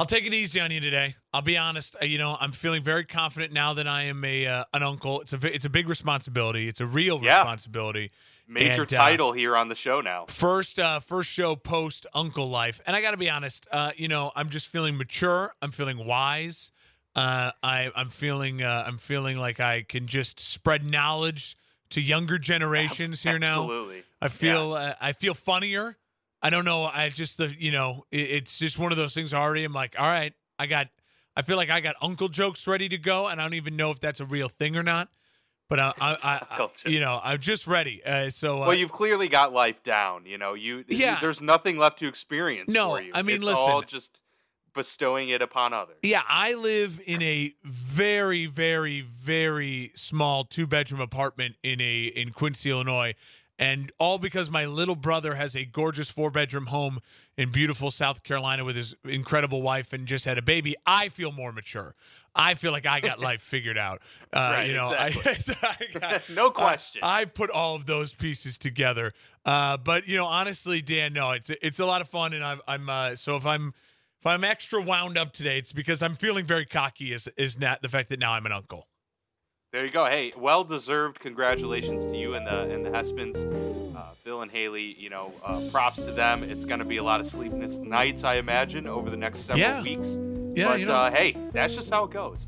I'll take it easy on you today. I'll be honest. uh, You know, I'm feeling very confident now that I am a uh, an uncle. It's a it's a big responsibility. It's a real Yeah. responsibility. Major And, uh, title here on the show now. First, uh, first show post uncle life, and I got to be honest. Uh, you know, I'm just feeling mature. I'm feeling wise. Uh, I, I'm feeling, uh, I'm feeling like I can just spread knowledge to younger generations here now. Absolutely. I feel, uh, I feel funnier. I don't know. I just, the, you know, it, it's just one of those things. Already, I'm like, all right, I got. I feel like I got uncle jokes ready to go, and I don't even know if that's a real thing or not. But I, I, I, I you know, I'm just ready. Uh, so, uh, Well, you've clearly got life down. You know, you Yeah. There's nothing left to experience. No, for you. I mean, it's listen. all just bestowing it upon others. Yeah, I live in a very, very, very small two bedroom apartment in a in Quincy, Illinois. And all because my little brother has a gorgeous four bedroom home in beautiful South Carolina with his incredible wife and just had a baby. I feel more mature. I feel like I got life figured out. Uh, Right, you know, exactly. I, I got, No question. I, I put all of those pieces together. Uh, but you know, honestly, Dan, no, it's it's a lot of fun, and I'm I'm uh, so if I'm if I'm extra wound up today, it's because I'm feeling very cocky. Is is not the fact that now I'm an uncle. There you go. Hey, well deserved. Congratulations to you and the and the Hespins, uh, Phil and Haley. You know, uh, props to them. It's going to be a lot of sleepless nights, I imagine, over the next several Yeah. weeks. Yeah, but you know. uh, hey, that's just how it goes.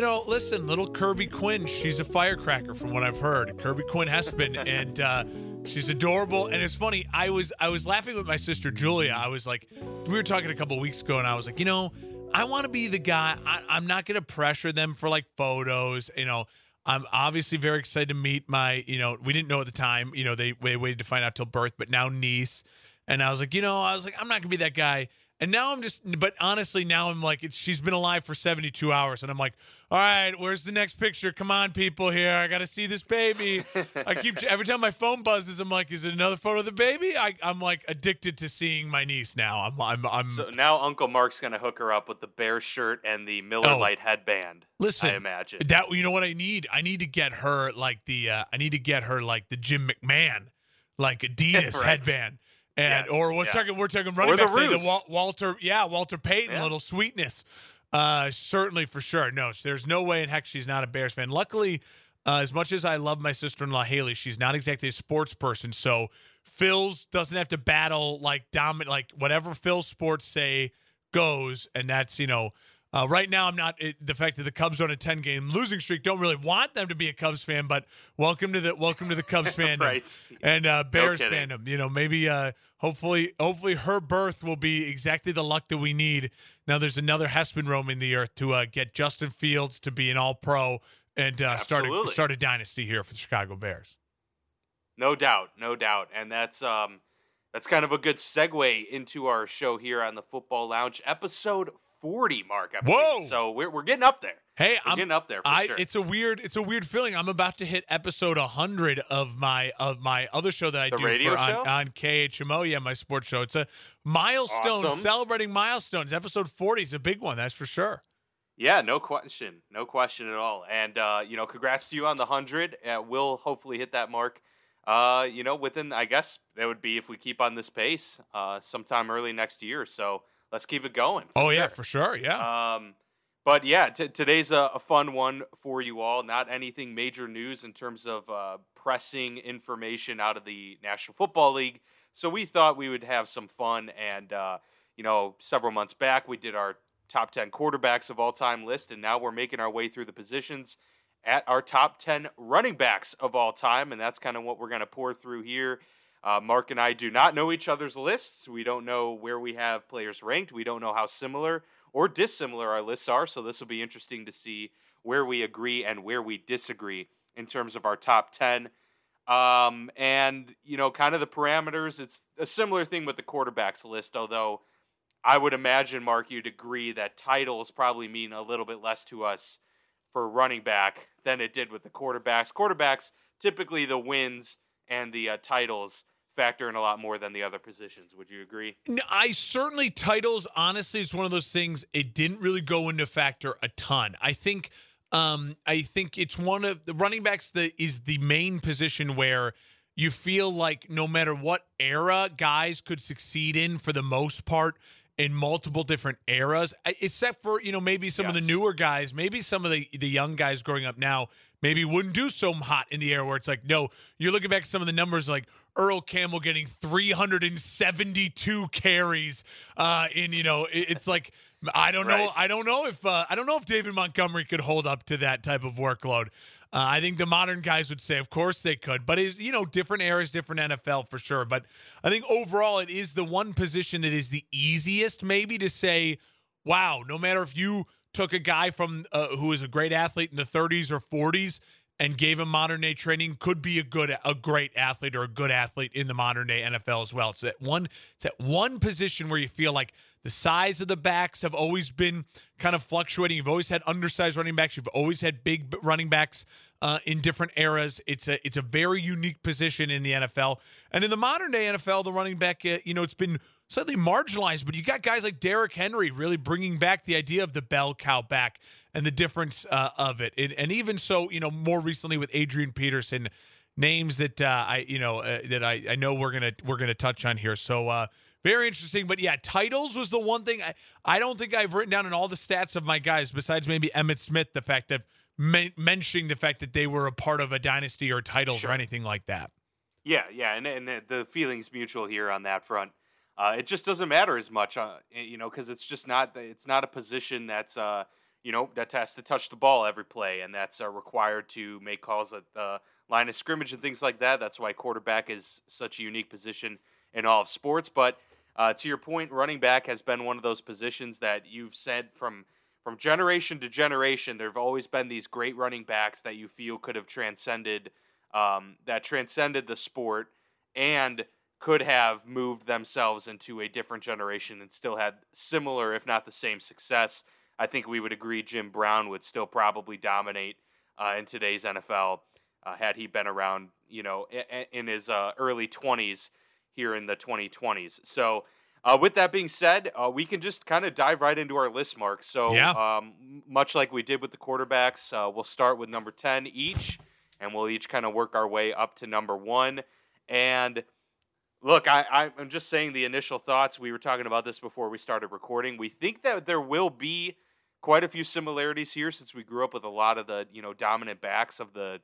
You know, listen, little Kirby Quinn, she's a firecracker from what I've heard. Kirby Quinn Hespin, and uh, she's adorable. And it's funny, I was I was laughing with my sister Julia. I was like, we were talking a couple weeks ago, and I was like, you know, I want to be the guy. I, I'm not going to pressure them for like photos. You know, I'm obviously very excited to meet my. You know, we didn't know at the time. You know, they they waited to find out till birth, but now niece. And I was like, you know, I was like, I'm not gonna be that guy. And now I'm just, but honestly, now I'm like, it's, she's been alive for 72 hours, and I'm like, all right, where's the next picture? Come on, people here, I gotta see this baby. I keep every time my phone buzzes, I'm like, is it another photo of the baby? I, I'm like addicted to seeing my niece now. I'm, I'm, I'm. So now Uncle Mark's going to hook her up with the bear shirt and the Miller Oh. Lite headband. Listen, I imagine. that you know what I need? I need to get her like the, uh, I need to get her like the Jim McMahon, like Adidas Right. headband. And Yes, or we're yeah. talking we're talking running the back the. Wal- Walter yeah Walter Payton Yeah. little sweetness. Uh certainly for sure. No there's no way in heck she's not a Bears fan. Luckily uh, as much as I love my sister-in-law Haley she's not exactly a sports person. So Phil's doesn't have to battle like dominant like whatever Phil's sports say goes. And that's you know uh, right now, I'm not it, the fact that the Cubs are on a 10 game losing streak. Don't really want them to be a Cubs fan, but welcome to the welcome to the Cubs fandom Right. and uh, Bears kidding. fandom. You know, maybe uh, hopefully hopefully her birth will be exactly the luck that we need. Now there's another Hespin roaming the earth to uh, get Justin Fields to be an All Pro and uh, start a, start a dynasty here for the Chicago Bears. No doubt, no doubt, and that's um, that's kind of a good segue into our show here on the Football Lounge, episode forty, Mark. I believe. Whoa! So we're we're getting up there. Hey, We're I'm getting up there for I sure. it's a weird it's a weird feeling. I'm about to hit episode 100 of my of my other show that I The do for, on, on KHMO, yeah, my sports show. It's a milestone Awesome. celebrating milestones. Episode 40 is a big one, that's for sure. Yeah, no question, no question at all. And uh, you know, congrats to you on the hundred. Uh, we'll hopefully hit that mark. Uh, you know, within I guess that would be if we keep on this pace, uh, sometime early next year. So let's keep it going. Oh yeah, for sure. Yeah. Um, but yeah, t- today's a, a fun one for you all. Not anything major news in terms of uh, pressing information out of the National Football League. So we thought we would have some fun. And, uh, you know, several months back, we did our top 10 quarterbacks of all time list. And now we're making our way through the positions at our top 10 running backs of all time. And that's kind of what we're going to pour through here. Uh, Mark and I do not know each other's lists. We don't know where we have players ranked. We don't know how similar or dissimilar our lists are. So this will be interesting to see where we agree and where we disagree in terms of our top 10. Um, and, you know, kind of the parameters. It's a similar thing with the quarterbacks list, although I would imagine, Mark, you'd agree that titles probably mean a little bit less to us for running back than it did with the quarterbacks. Quarterbacks, typically the wins and the uh, titles factor in a lot more than the other positions. Would you agree? I certainly titles honestly it's one of those things it didn't really go into factor a ton. I think um I think it's one of the running backs that is the main position where you feel like no matter what era guys could succeed in for the most part in multiple different eras except for you know maybe some yes. of the newer guys maybe some of the the young guys growing up now maybe wouldn't do so hot in the air where it's like no you're looking back at some of the numbers like Earl Campbell getting 372 carries uh in you know it's like I don't right. know I don't know if uh, I don't know if David Montgomery could hold up to that type of workload uh, I think the modern guys would say, of course they could, but it's you know different eras, different NFL for sure. But I think overall, it is the one position that is the easiest, maybe to say, wow. No matter if you took a guy from uh, who was a great athlete in the 30s or 40s and gave him modern day training, could be a good, a great athlete or a good athlete in the modern day NFL as well. It's that one, it's that one position where you feel like the size of the backs have always been kind of fluctuating. You've always had undersized running backs. You've always had big running backs uh, in different eras. It's a it's a very unique position in the NFL. And in the modern day NFL, the running back, uh, you know, it's been slightly marginalized. But you got guys like Derrick Henry really bringing back the idea of the bell cow back and the difference uh, of it. And, and, even so, you know, more recently with Adrian Peterson, names that uh, I you know uh, that I, I know we're gonna we're gonna touch on here. So uh, very interesting. But yeah, titles was the one thing I, I don't think I've written down in all the stats of my guys, besides maybe Emmitt Smith, the fact that men- mentioning the fact that they were a part of a dynasty or titles sure. or anything like that. Yeah, yeah, and and the feelings mutual here on that front. Uh, it just doesn't matter as much, uh, you know, because it's just not it's not a position that's uh, you know that has to touch the ball every play and that's uh, required to make calls at the line of scrimmage and things like that. That's why quarterback is such a unique position in all of sports. But uh, to your point, running back has been one of those positions that you've said from from generation to generation. There have always been these great running backs that you feel could have transcended um, that transcended the sport and could have moved themselves into a different generation and still had similar, if not the same, success. I think we would agree Jim Brown would still probably dominate uh, in today's NFL uh, had he been around, you know, in, in his uh, early 20s here in the 2020s. So, uh, with that being said, uh, we can just kind of dive right into our list, Mark. So, yeah. um, much like we did with the quarterbacks, uh, we'll start with number 10 each, and we'll each kind of work our way up to number one. And look, I, I'm just saying the initial thoughts. We were talking about this before we started recording. We think that there will be quite a few similarities here since we grew up with a lot of the, you know, dominant backs of the,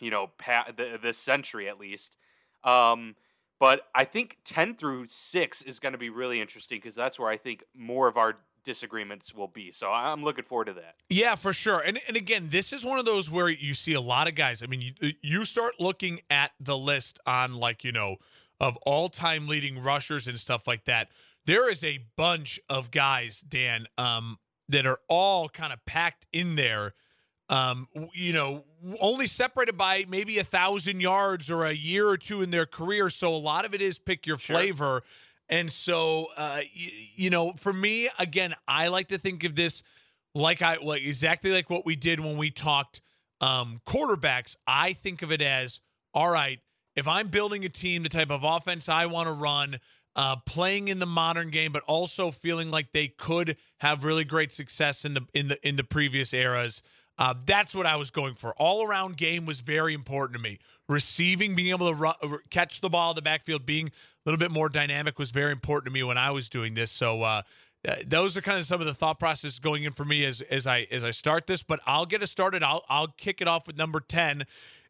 you know, pa- the, this century at least. Um, but I think 10 through 6 is going to be really interesting because that's where I think more of our disagreements will be. So I'm looking forward to that. Yeah, for sure. And and again, this is one of those where you see a lot of guys. I mean, you you start looking at the list on like, you know, of all-time leading rushers and stuff like that. There is a bunch of guys, Dan, um, that are all kind of packed in there um, you know, only separated by maybe a thousand yards or a year or two in their career. So a lot of it is pick your sure. flavor. And so, uh, y- you know, for me, again, I like to think of this like I like exactly like what we did when we talked um, quarterbacks. I think of it as all right. If I'm building a team, the type of offense I want to run, uh, playing in the modern game, but also feeling like they could have really great success in the in the in the previous eras. Uh, that's what I was going for. All around game was very important to me. Receiving, being able to ru- uh, catch the ball in the backfield, being a little bit more dynamic was very important to me when I was doing this. So uh, uh, those are kind of some of the thought processes going in for me as as I as I start this. But I'll get it started. I'll I'll kick it off with number ten,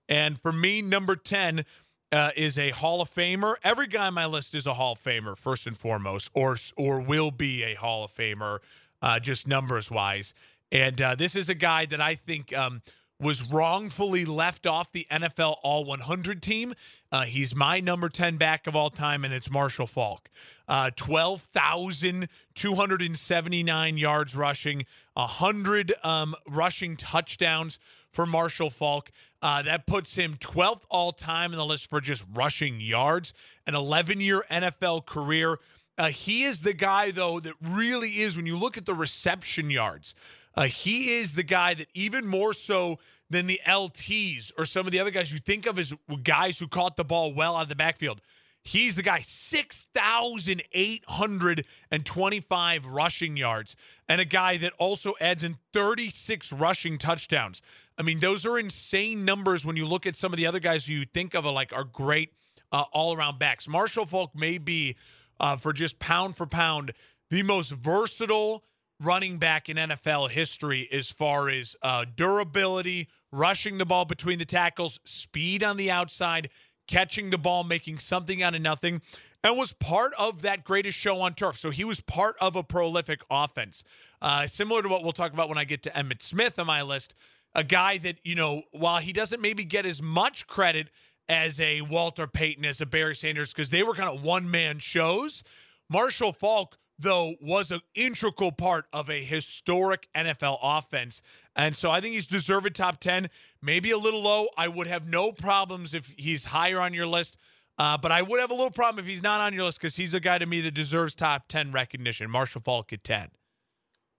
and for me, number ten. Uh, is a Hall of Famer. Every guy on my list is a Hall of Famer, first and foremost, or or will be a Hall of Famer, uh, just numbers wise. And uh, this is a guy that I think um, was wrongfully left off the NFL All 100 team. Uh, he's my number 10 back of all time, and it's Marshall Faulk. Uh, 12,279 yards rushing, 100 um, rushing touchdowns for Marshall Faulk. Uh, that puts him 12th all time in the list for just rushing yards, an 11 year NFL career. Uh, he is the guy, though, that really is, when you look at the reception yards, uh, he is the guy that even more so than the LTs or some of the other guys you think of as guys who caught the ball well out of the backfield. He's the guy, 6,825 rushing yards, and a guy that also adds in 36 rushing touchdowns. I mean, those are insane numbers when you look at some of the other guys you think of like are great uh, all around backs. Marshall Faulk may be, uh, for just pound for pound, the most versatile running back in NFL history as far as uh, durability, rushing the ball between the tackles, speed on the outside, catching the ball, making something out of nothing, and was part of that greatest show on turf. So he was part of a prolific offense. Uh, similar to what we'll talk about when I get to Emmitt Smith on my list, a guy that, you know, while he doesn't maybe get as much credit as a Walter Payton, as a Barry Sanders, because they were kind of one man shows, Marshall Faulk though, was an integral part of a historic NFL offense. And so I think he's deserved top 10, maybe a little low. I would have no problems if he's higher on your list. Uh, but I would have a little problem if he's not on your list because he's a guy to me that deserves top 10 recognition. Marshall Faulk at 10.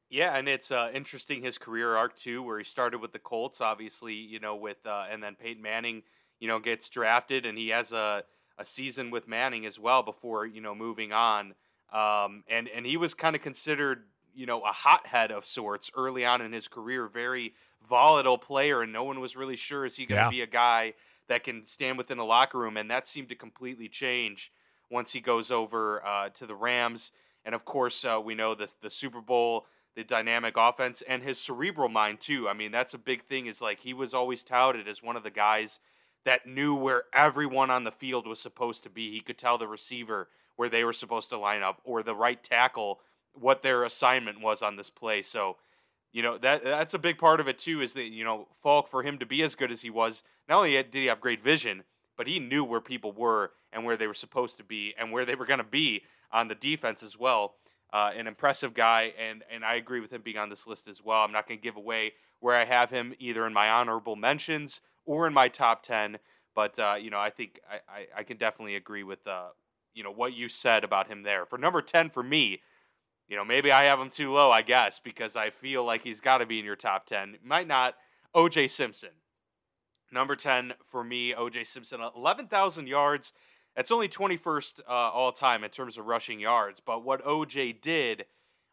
Yeah, and it's uh, interesting his career arc too, where he started with the Colts, obviously, you know, with uh, and then Peyton Manning, you know, gets drafted, and he has a a season with Manning as well before you know moving on. Um, and and he was kind of considered, you know, a hothead of sorts early on in his career, very volatile player, and no one was really sure is he going to yeah. be a guy that can stand within a locker room, and that seemed to completely change once he goes over uh, to the Rams, and of course uh, we know the the Super Bowl. The dynamic offense and his cerebral mind too. I mean, that's a big thing. Is like he was always touted as one of the guys that knew where everyone on the field was supposed to be. He could tell the receiver where they were supposed to line up or the right tackle what their assignment was on this play. So, you know, that that's a big part of it too is that, you know, Faulk for him to be as good as he was, not only did he have great vision, but he knew where people were and where they were supposed to be and where they were going to be on the defense as well. Uh, an impressive guy, and and I agree with him being on this list as well. I'm not going to give away where I have him either in my honorable mentions or in my top ten, but uh, you know I think I, I, I, can definitely agree with uh, you know what you said about him there. For number 10 for me, you know, maybe I have him too low, I guess, because I feel like he's got to be in your top 10. Might not. OJ Simpson. Number 10 for me, OJ Simpson, 11,000 yards. That's only 21st uh, all time in terms of rushing yards. But what OJ did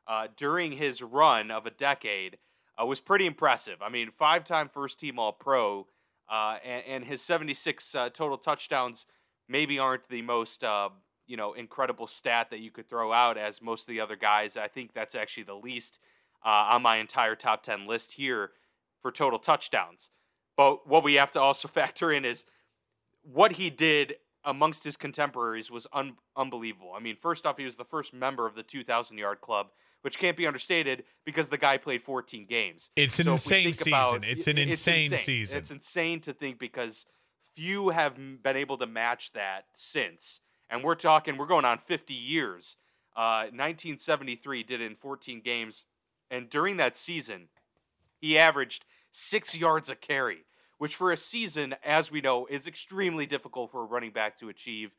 uh, during his run of a decade uh, was pretty impressive. I mean, five time first team All Pro, uh, and, and, his 76 uh, total touchdowns maybe aren't the most uh, you know incredible stat that you could throw out as most of the other guys. I think that's actually the least on my entire top ten list here for total touchdowns. But what we have to also factor in is what he did amongst his contemporaries was un- unbelievable. I mean, first off, he was the first member of the 2,000 yard club, which can't be understated because the guy played 14 games. It's an insane season. About, it's an it's insane, insane season. It's insane to think because few have been able to match that since and we're talking we're going on 50 years. Uh, 1973 did it in 14 games, and during that season, he averaged six yards a carry, which for a season, as we know, is extremely difficult for a running back to achieve.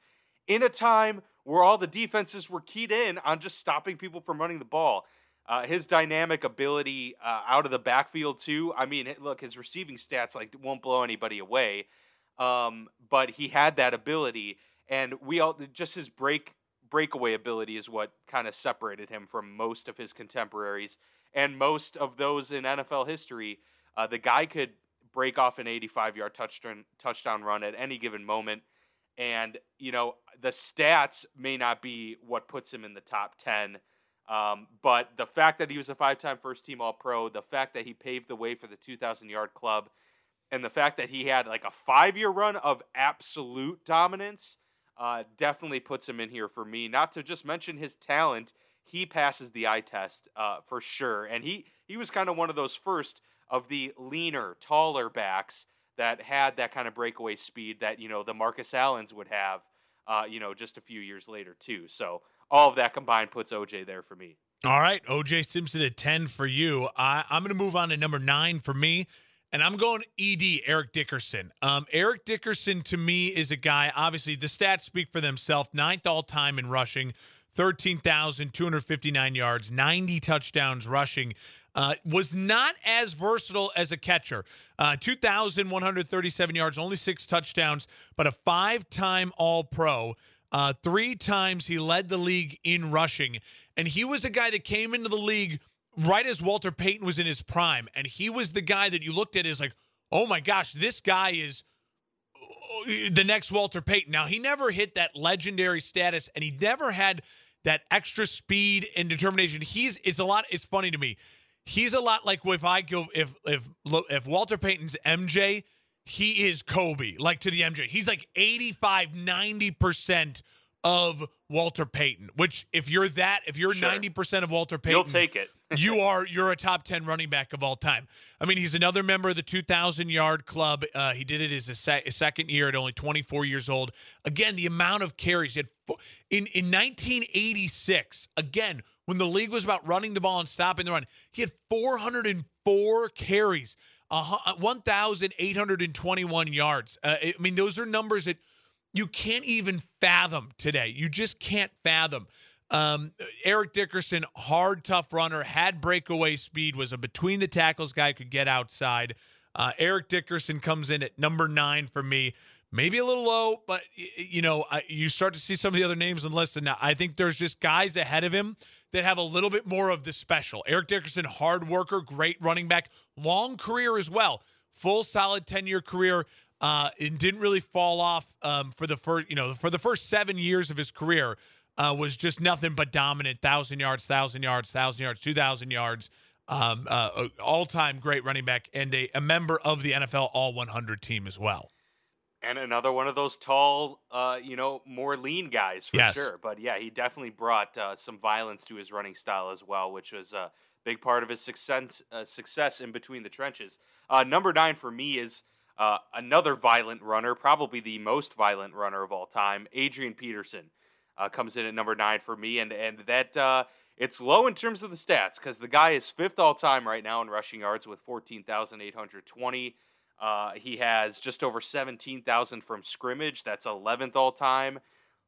In a time where all the defenses were keyed in on just stopping people from running the ball. Uh, his dynamic ability uh, out of the backfield too. I mean, look, his receiving stats like won't blow anybody away, um, but he had that ability and we all just his break breakaway ability is what kind of separated him from most of his contemporaries and most of those in NFL history. Uh, the guy could break off an 85 yard touchdown touchdown run at any given moment. And you know the stats may not be what puts him in the top 10, um, but the fact that he was a five time first team All Pro, the fact that he paved the way for the 2,000 yard club, and the fact that he had like a five year run of absolute dominance uh, definitely puts him in here for me. Not to just mention his talent, he passes the eye test uh, for sure. And he he was kind of one of those first of the leaner, taller backs that had that kind of breakaway speed that you know the Marcus Allens would have. Uh, you know, just a few years later too. So all of that combined puts OJ there for me. All right, OJ Simpson at ten for you. I, I'm going to move on to number nine for me. And I'm going ED, Eric Dickerson. Um, Eric Dickerson to me is a guy, obviously, the stats speak for themselves. Ninth all time in rushing, 13,259 yards, 90 touchdowns rushing. Uh, was not as versatile as a catcher. Uh, 2,137 yards, only six touchdowns, but a five time All Pro. Uh, three times he led the league in rushing, and he was a guy that came into the league right as Walter Payton was in his prime, and he was the guy that you looked at as like, oh my gosh, this guy is uh, the next Walter Payton. Now he never hit that legendary status, and he never had that extra speed and determination. He's it's a lot. It's funny to me. He's a lot like if I go if if if Walter Payton's MJ, he is Kobe, like to the MJ. He's like 85, 90% of Walter Payton, which if you're that, if you're sure. 90% of Walter Payton, you'll take it. you are you're a top 10 running back of all time. I mean, he's another member of the 2000 yard club. Uh, he did it as a, se- a, second year at only 24 years old. Again, the amount of carries he had in in 1986, again, when the league was about running the ball and stopping the run, he had 404 carries. Uh, 1,821 yards. Uh, I mean, those are numbers that you can't even fathom today. You just can't fathom. Um, Eric Dickerson, hard, tough runner, had breakaway speed, was a between the tackles guy, could get outside. Uh, Eric Dickerson comes in at number nine for me. Maybe a little low, but you know, you start to see some of the other names on the list, and now I think there's just guys ahead of him that have a little bit more of the special. Eric Dickerson, hard worker, great running back, long career as well, full solid 10 year career. Uh, and didn't really fall off um, for the first, you know, for the first seven years of his career. Uh, was just nothing but dominant. Thousand yards, thousand yards, thousand yards, two thousand yards. Um, uh, all time great running back and a, a member of the NFL All 100 team as well and another one of those tall, uh, you know, more lean guys for yes. sure. But yeah, he definitely brought uh, some violence to his running style as well, which was a big part of his success uh, success in between the trenches. Uh, number nine for me is uh, another violent runner, probably the most violent runner of all time, Adrian Peterson. Uh, comes in at number nine for me, and and that it's low in terms of the stats because the guy is fifth all time right now in rushing yards with fourteen thousand eight hundred twenty. Uh, he has just over 17,000 from scrimmage. That's 11th all time.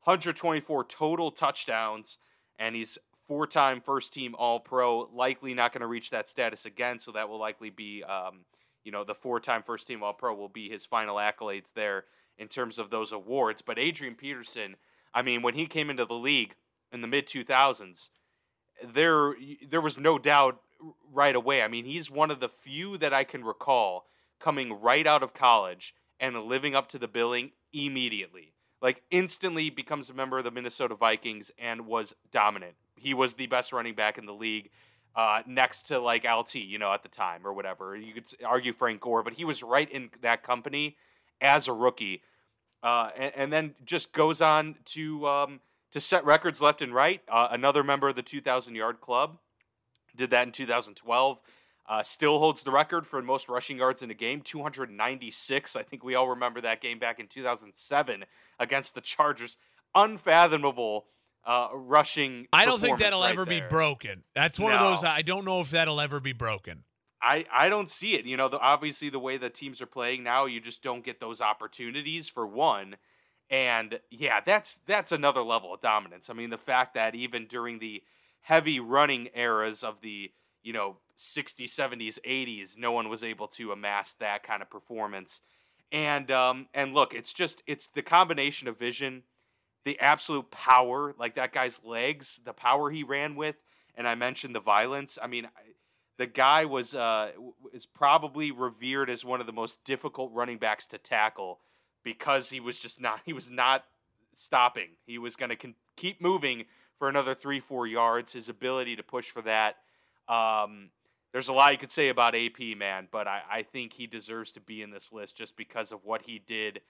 124 total touchdowns, and he's four time first team All Pro. Likely not going to reach that status again, so that will likely be, um, you know, the four time first team All Pro will be his final accolades there in terms of those awards. But Adrian Peterson, I mean, when he came into the league in the mid 2000s, there there was no doubt right away. I mean, he's one of the few that I can recall coming right out of college and living up to the billing immediately. Like instantly becomes a member of the Minnesota Vikings and was dominant. He was the best running back in the league, uh, next to like LT, you know, at the time or whatever. You could argue Frank Gore, but he was right in that company as a rookie, uh, and, and, then just goes on to um, to set records left and right. Uh, another member of the 2,000 yard club did that in 2012. Uh, still holds the record for most rushing yards in a game, 296. I think we all remember that game back in 2007 against the Chargers. Unfathomable uh, rushing. I don't think that'll right ever there. be broken. That's one no. of those. I don't know if that'll ever be broken. I, I don't see it. You know, the, obviously the way the teams are playing now, you just don't get those opportunities for one. And yeah, that's that's another level of dominance. I mean, the fact that even during the heavy running eras of the you know 60s 70s 80s no one was able to amass that kind of performance. And um and look it's just it's the combination of vision the absolute power like that guy's legs the power he ran with and i mentioned the violence. I mean the guy was uh is probably revered as one of the most difficult running backs to tackle because he was just not he was not stopping. He was going to con- keep moving for another 3 4 yards. His ability to push for that um, there's a lot you could say about AP, man, but I, I think he deserves to be in this list just because of what he did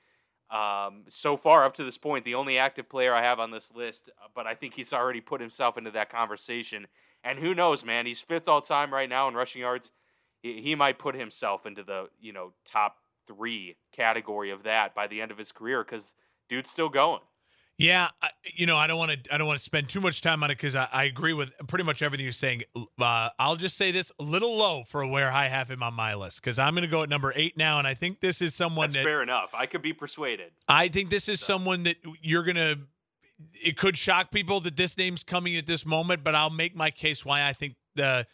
um, so far up to this point. The only active player I have on this list, uh, but I think he's already put himself into that conversation. And who knows, man? He's fifth all time right now in rushing yards. He, he might put himself into the you know top three category of that by the end of his career because dude's still going. Yeah, you know, I don't want to. I don't want to spend too much time on it because I, I, agree with pretty much everything you're saying. Uh, I'll just say this: a little low for where I have him on my list because I'm going to go at number eight now, and I think this is someone That's that fair enough. I could be persuaded. I think this is so. someone that you're going to. It could shock people that this name's coming at this moment, but I'll make my case why I think the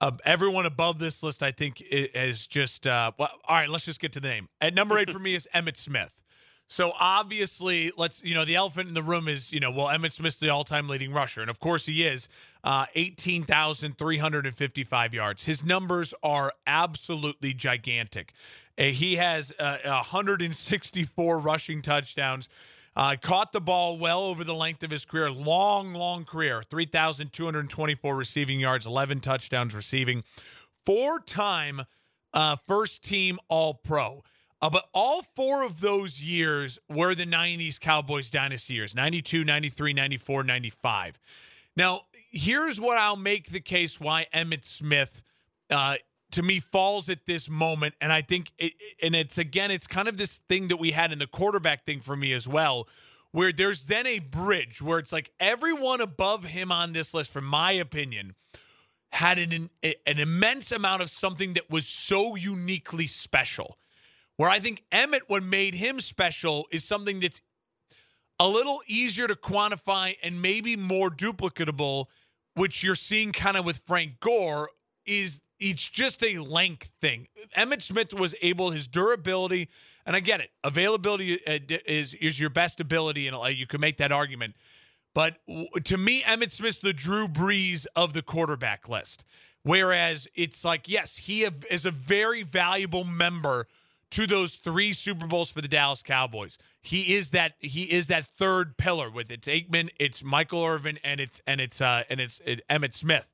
uh, everyone above this list I think is just. Uh, well, all right, let's just get to the name. At number eight for me is Emmitt Smith. So obviously, let's you know the elephant in the room is you know well Emmitt Smith's the all-time leading rusher, and of course he is, uh, eighteen thousand three hundred and fifty-five yards. His numbers are absolutely gigantic. Uh, he has uh, 164 rushing touchdowns. Uh, caught the ball well over the length of his career, long, long career. 3,224 receiving yards, 11 touchdowns receiving, four time uh, first team All Pro. Uh, but all four of those years were the 90s Cowboys dynasty years 92, 93, 94, 95. Now, here's what I'll make the case why Emmitt Smith, uh, to me, falls at this moment. And I think, it, and it's again, it's kind of this thing that we had in the quarterback thing for me as well, where there's then a bridge where it's like everyone above him on this list, from my opinion, had an, an immense amount of something that was so uniquely special. Where I think Emmitt, what made him special is something that's a little easier to quantify and maybe more duplicatable, which you're seeing kind of with Frank Gore, is it's just a length thing. Emmitt Smith was able, his durability, and I get it, availability uh, is is your best ability, and you can make that argument. But to me, Emmitt Smith's the Drew Brees of the quarterback list. Whereas it's like, yes, he is a very valuable member to those three Super Bowls for the Dallas Cowboys. He is that he is that third pillar with it's Aikman, it's Michael Irvin, and it's and it's uh and it's it, Emmitt Smith.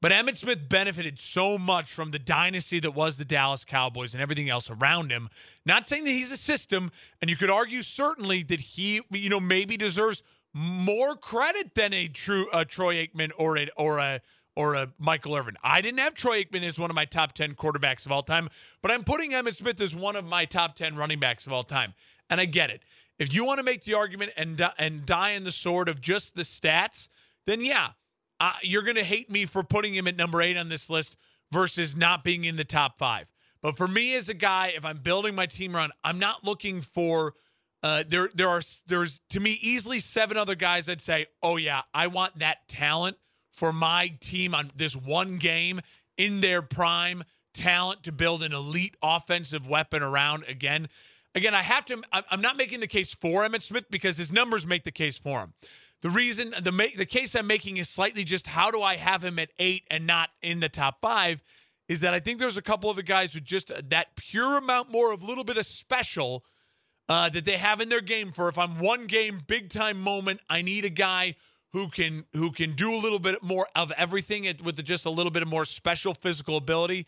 But Emmitt Smith benefited so much from the dynasty that was the Dallas Cowboys and everything else around him. Not saying that he's a system, and you could argue certainly that he, you know, maybe deserves more credit than a true uh, Troy Aikman or a or a or a Michael Irvin. I didn't have Troy Aikman as one of my top 10 quarterbacks of all time, but I'm putting Emmitt Smith as one of my top 10 running backs of all time. And I get it. If you want to make the argument and and die in the sword of just the stats, then yeah, uh, you're going to hate me for putting him at number 8 on this list versus not being in the top 5. But for me as a guy, if I'm building my team around, I'm not looking for uh, there there are there's to me easily seven other guys I'd say, "Oh yeah, I want that talent." For my team on this one game in their prime talent to build an elite offensive weapon around again. Again, I have to. I'm not making the case for Emmitt Smith because his numbers make the case for him. The reason the make, the case I'm making is slightly just how do I have him at eight and not in the top five? Is that I think there's a couple of the guys with just that pure amount more of a little bit of special uh, that they have in their game for if I'm one game big time moment, I need a guy who can who can do a little bit more of everything with just a little bit of more special physical ability.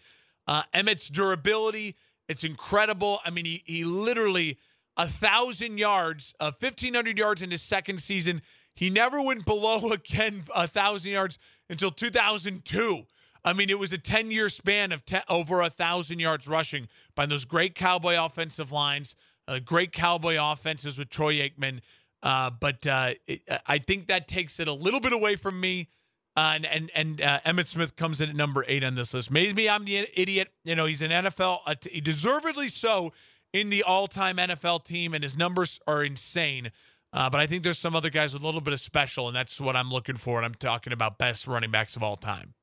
Uh, Emmitt's durability, it's incredible. I mean, he he literally a thousand yards, uh, fifteen hundred yards in his second season. He never went below again a thousand yards until 2002. I mean, it was a 10 year span of over a thousand yards rushing by those great Cowboy offensive lines, uh, great Cowboy offenses with Troy Aikman. Uh, but uh, it, I think that takes it a little bit away from me. Uh, and and, and uh, Emmitt Smith comes in at number eight on this list. Maybe I'm the idiot. You know, he's an NFL, uh, deservedly so, in the all-time NFL team, and his numbers are insane. Uh, but I think there's some other guys with a little bit of special, and that's what I'm looking for. And I'm talking about best running backs of all time.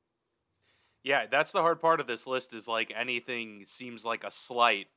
Yeah, that's the hard part of this list. Is like anything seems like a slight,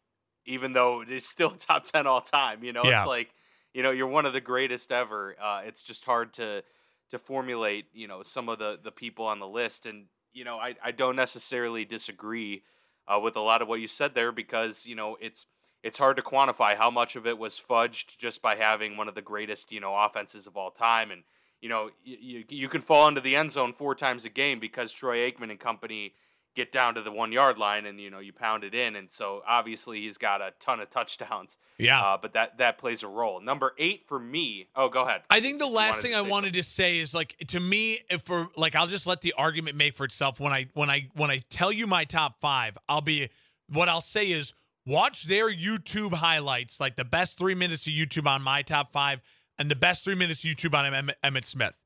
even though it is still top ten all time. You know, yeah. it's like you know you're one of the greatest ever. Uh, it's just hard to to formulate you know some of the the people on the list, and you know I I don't necessarily disagree uh, with a lot of what you said there because you know it's it's hard to quantify how much of it was fudged just by having one of the greatest you know offenses of all time and you know you, you can fall into the end zone four times a game because Troy Aikman and company get down to the one yard line and you know you pound it in and so obviously he's got a ton of touchdowns. Yeah. Uh, but that that plays a role. Number eight for me oh go ahead. I think the last thing i wanted something. to say is like to me if for like i'll just let the argument make for itself. When i when i when i tell you my top five i'll be what i'll say is watch their youtube highlights like the best three minutes of youtube on my top five and the best three minutes of youtube on Emmitt smith.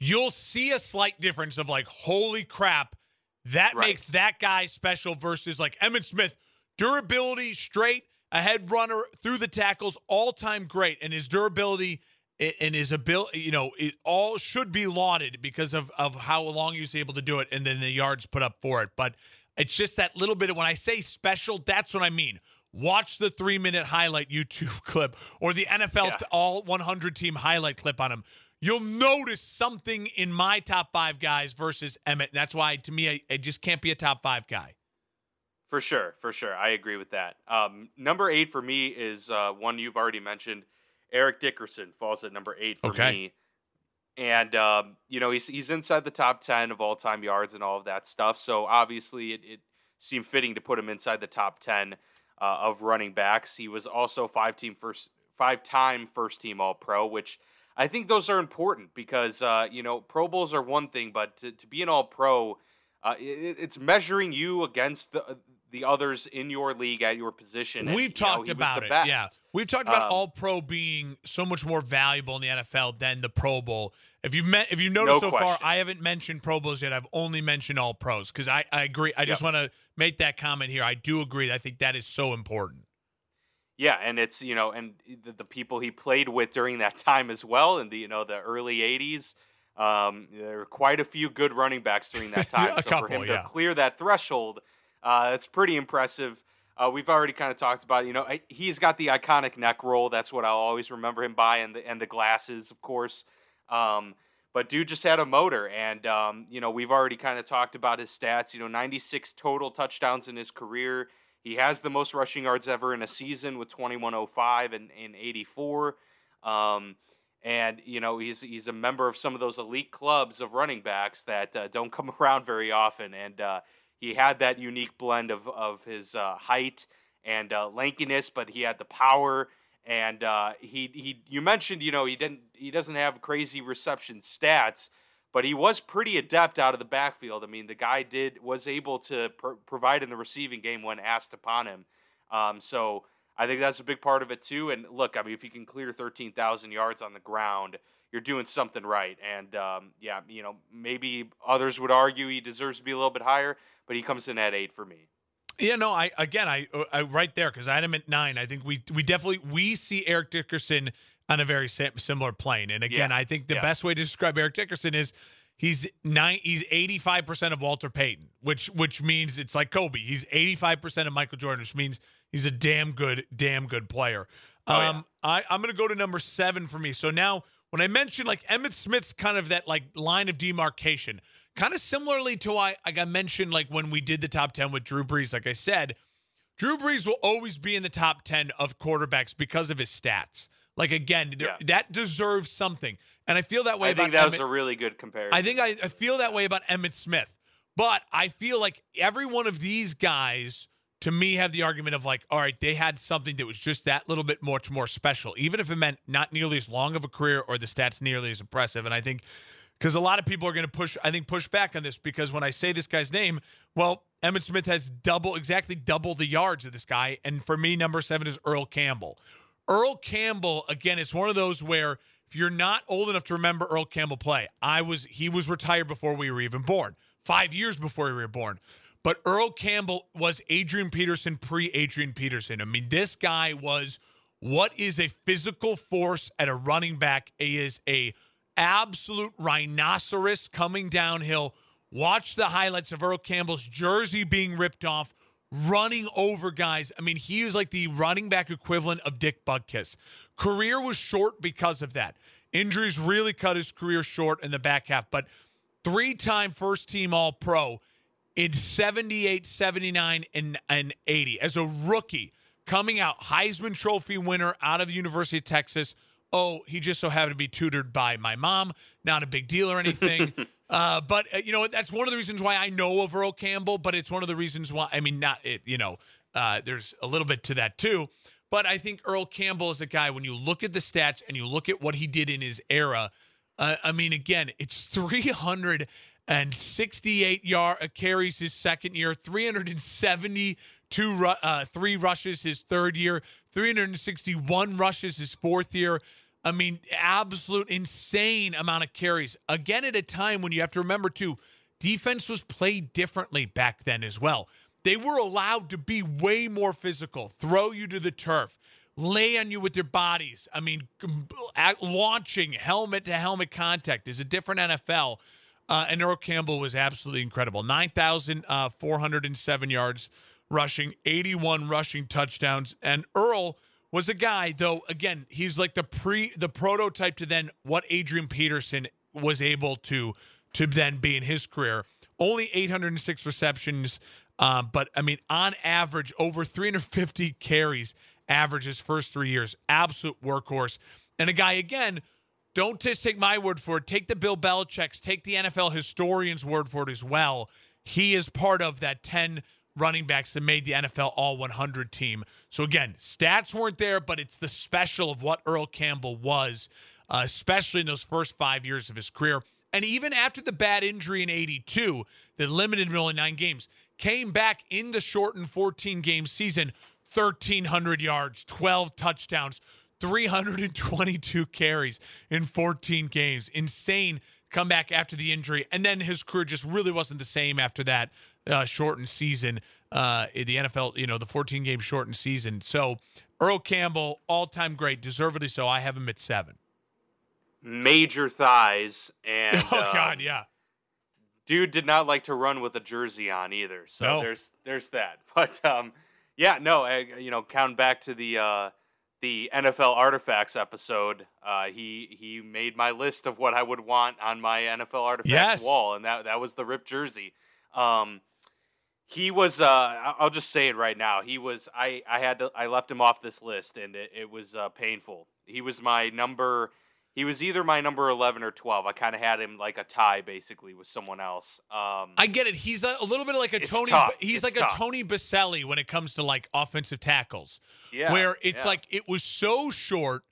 You'll see a slight difference of like holy crap that right. makes that guy special versus like Emmitt Smith, durability, straight, ahead runner through the tackles, all time great. And his durability and his ability, you know, it all should be lauded because of, of how long he was able to do it and then the yards put up for it. But it's just that little bit of when I say special, that's what I mean. watch the three minute highlight YouTube clip or the NFL Yeah. all 100 team highlight clip on him. You'll notice something in my top five guys versus Emmitt. And that's why, to me, I, I just can't be a top five guy. For sure, for sure. I agree with that. Um, number eight for me is uh, one you've already mentioned. Eric Dickerson falls at number eight for Okay. me. And um, you know he's he's inside the top ten of all time yards and all of that stuff. So obviously it, it seemed fitting to put him inside the top ten uh, of running backs. He was also five team first five time first team All Pro, which I think those are important because uh, you know Pro Bowls are one thing, but to, to be an All Pro, uh, it, it's measuring you against the the others in your league at your position. and, We've you talked was about it. best. Yeah. We've talked about Um, all pro being so much more valuable in the NFL than the Pro Bowl. If you've met, if you've noticed No so far. I haven't mentioned Pro Bowls yet. I've only mentioned all pros because I, I agree. I just want to make that comment here. I do agree. I think that is so important. Yeah, and it's you know, and the, the people he played with during that time as well, in the you know the early '80s. Um, there were quite a few good running backs during that time. so couple, for him yeah. to clear that threshold, uh, it's pretty impressive. Uh, we've already kind of talked about, you know, I, he's got the iconic neck roll. That's what I'll always remember him by, and the and the glasses, of course. Um, but dude just had a motor, and um, you know, we've already kind of talked about his stats. You know, 96 total touchdowns in his career. He has the most rushing yards ever in a season with 2105 and, and 84. Um, and you know he's he's a member of some of those elite clubs of running backs that uh, don't come around very often. And uh, he had that unique blend of of his uh, height and uh, lankiness, but he had the power. And uh, he he you mentioned you know he didn't he doesn't have crazy reception stats, but he was pretty adept out of the backfield. I mean, the guy did was able to pr- provide in the receiving game when asked upon him. Um, so I think that's a big part of it too. And look, I mean, if you can clear thirteen thousand yards on the ground, you're doing something right. And um, yeah, you know, maybe others would argue he deserves to be a little bit higher, but he comes in at eight for me. Yeah, no, I again, I, I right there because I had him at nine. I think we we definitely we see Eric Dickerson on a very sim- similar plane. And again, Yeah, I think the yeah. best way to describe Eric Dickerson is he's nine. He's eighty five percent of Walter Payton, which which means it's like Kobe. He's eighty five percent of Michael Jordan, which means he's a damn good, damn good player. Oh, yeah. um, I I'm gonna go to number seven for me. So now when I mentioned like Emmitt Smith's kind of that like line of demarcation, kind of similarly to I like I mentioned like when we did the top ten with Drew Brees. Like I said, Drew Brees will always be in the top 10 of quarterbacks because of his stats. Like, again, Yeah. that deserves something. And I feel that way I about think that was a really good comparison. I think I, I feel that way about Emmitt Smith. But I feel like every one of these guys, to me, have the argument of like, all right, they had something that was just that little bit much more special, even if it meant not nearly as long of a career or the stats nearly as impressive. And I think because a lot of people are going to push, I think, push back on this because when I say this guy's name, well, Emmitt Smith has double, exactly double the yards of this guy. And for me, number seven is Earl Campbell. Earl Campbell, again, it's one of those where if you're not old enough to remember Earl Campbell play, I was he was retired before we were even born, five years before we were born. But Earl Campbell was Adrian Peterson pre Adrian Peterson. I mean, this guy was what is a physical force at a running back. He is a absolute rhinoceros coming downhill. Watch the highlights of Earl Campbell's jersey being ripped off, running over guys. I mean, he is like the running back equivalent of Dick Butkus. Career was short because of that. Injuries really cut his career short in the back half, but three time first team All Pro in 78, 79, and, and 80 as a rookie coming out, Heisman Trophy winner out of the University of Texas. Oh, he just so happened to be tutored by my mom. Not a big deal or anything. uh, but, uh, you know, that's one of the reasons why I know of Earl Campbell, but it's one of the reasons why, I mean, not it, you know, uh, there's a little bit to that too. But I think Earl Campbell is a guy, when you look at the stats and you look at what he did in his era, uh, I mean, again, it's 368 yard uh, carries his second year, 372 ru- uh, three rushes his third year, 361 rushes his fourth year. I mean, absolute insane amount of carries. Again, at a time when you have to remember too, defense was played differently back then as well. They were allowed to be way more physical, throw you to the turf, lay on you with their bodies. I mean, launching helmet to helmet contact is a different NFL. Uh, and Earl Campbell was absolutely incredible. 9,407 yards rushing, 81 rushing touchdowns. And Earl was a guy, though, again, he's like the pre the prototype to then what Adrian Peterson was able to to then be in his career. Only 806 receptions, um, but I mean, on average, over 350 carries average his first three years. Absolute workhorse. And a guy, again, don't just take my word for it. Take the Bill Belichick's, take the NFL historian's word for it as well. He is part of that 10 running backs that made the NFL All 100 team. So again, stats weren't there, but it's the special of what Earl Campbell was, uh, especially in those first five years of his career. And even after the bad injury in 82 that limited him only nine games, came back in the shortened 14 game season, 1,300 yards, 12 touchdowns, 322 carries in 14 games. Insane comeback after the injury. And then his career just really wasn't the same after that uh, shortened season. Uh, the NFL, you know, the 14 game shortened season. So Earl Campbell, all time great, deservedly so. I have him at seven. Major thighs and oh god, um, yeah. dude did not like to run with a jersey on either. So No. there's there's that. But um, yeah, no, I, you know, count back to the uh, the NFL artifacts episode. Uh, he he made my list of what I would want on my NFL artifacts Yes. wall, and that that was the ripped jersey. Um, he was. Uh, I'll just say it right now. He was. I I had to. I left him off this list, and it, it was uh, painful. He was my number. He was either my number eleven or twelve. I kind of had him like a tie, basically, with someone else. Um, I get it. He's a, a little bit like a Tony. tough. He's It's like tough. a Tony Boselli when it comes to like offensive tackles. yeah, where it's yeah. like it was so short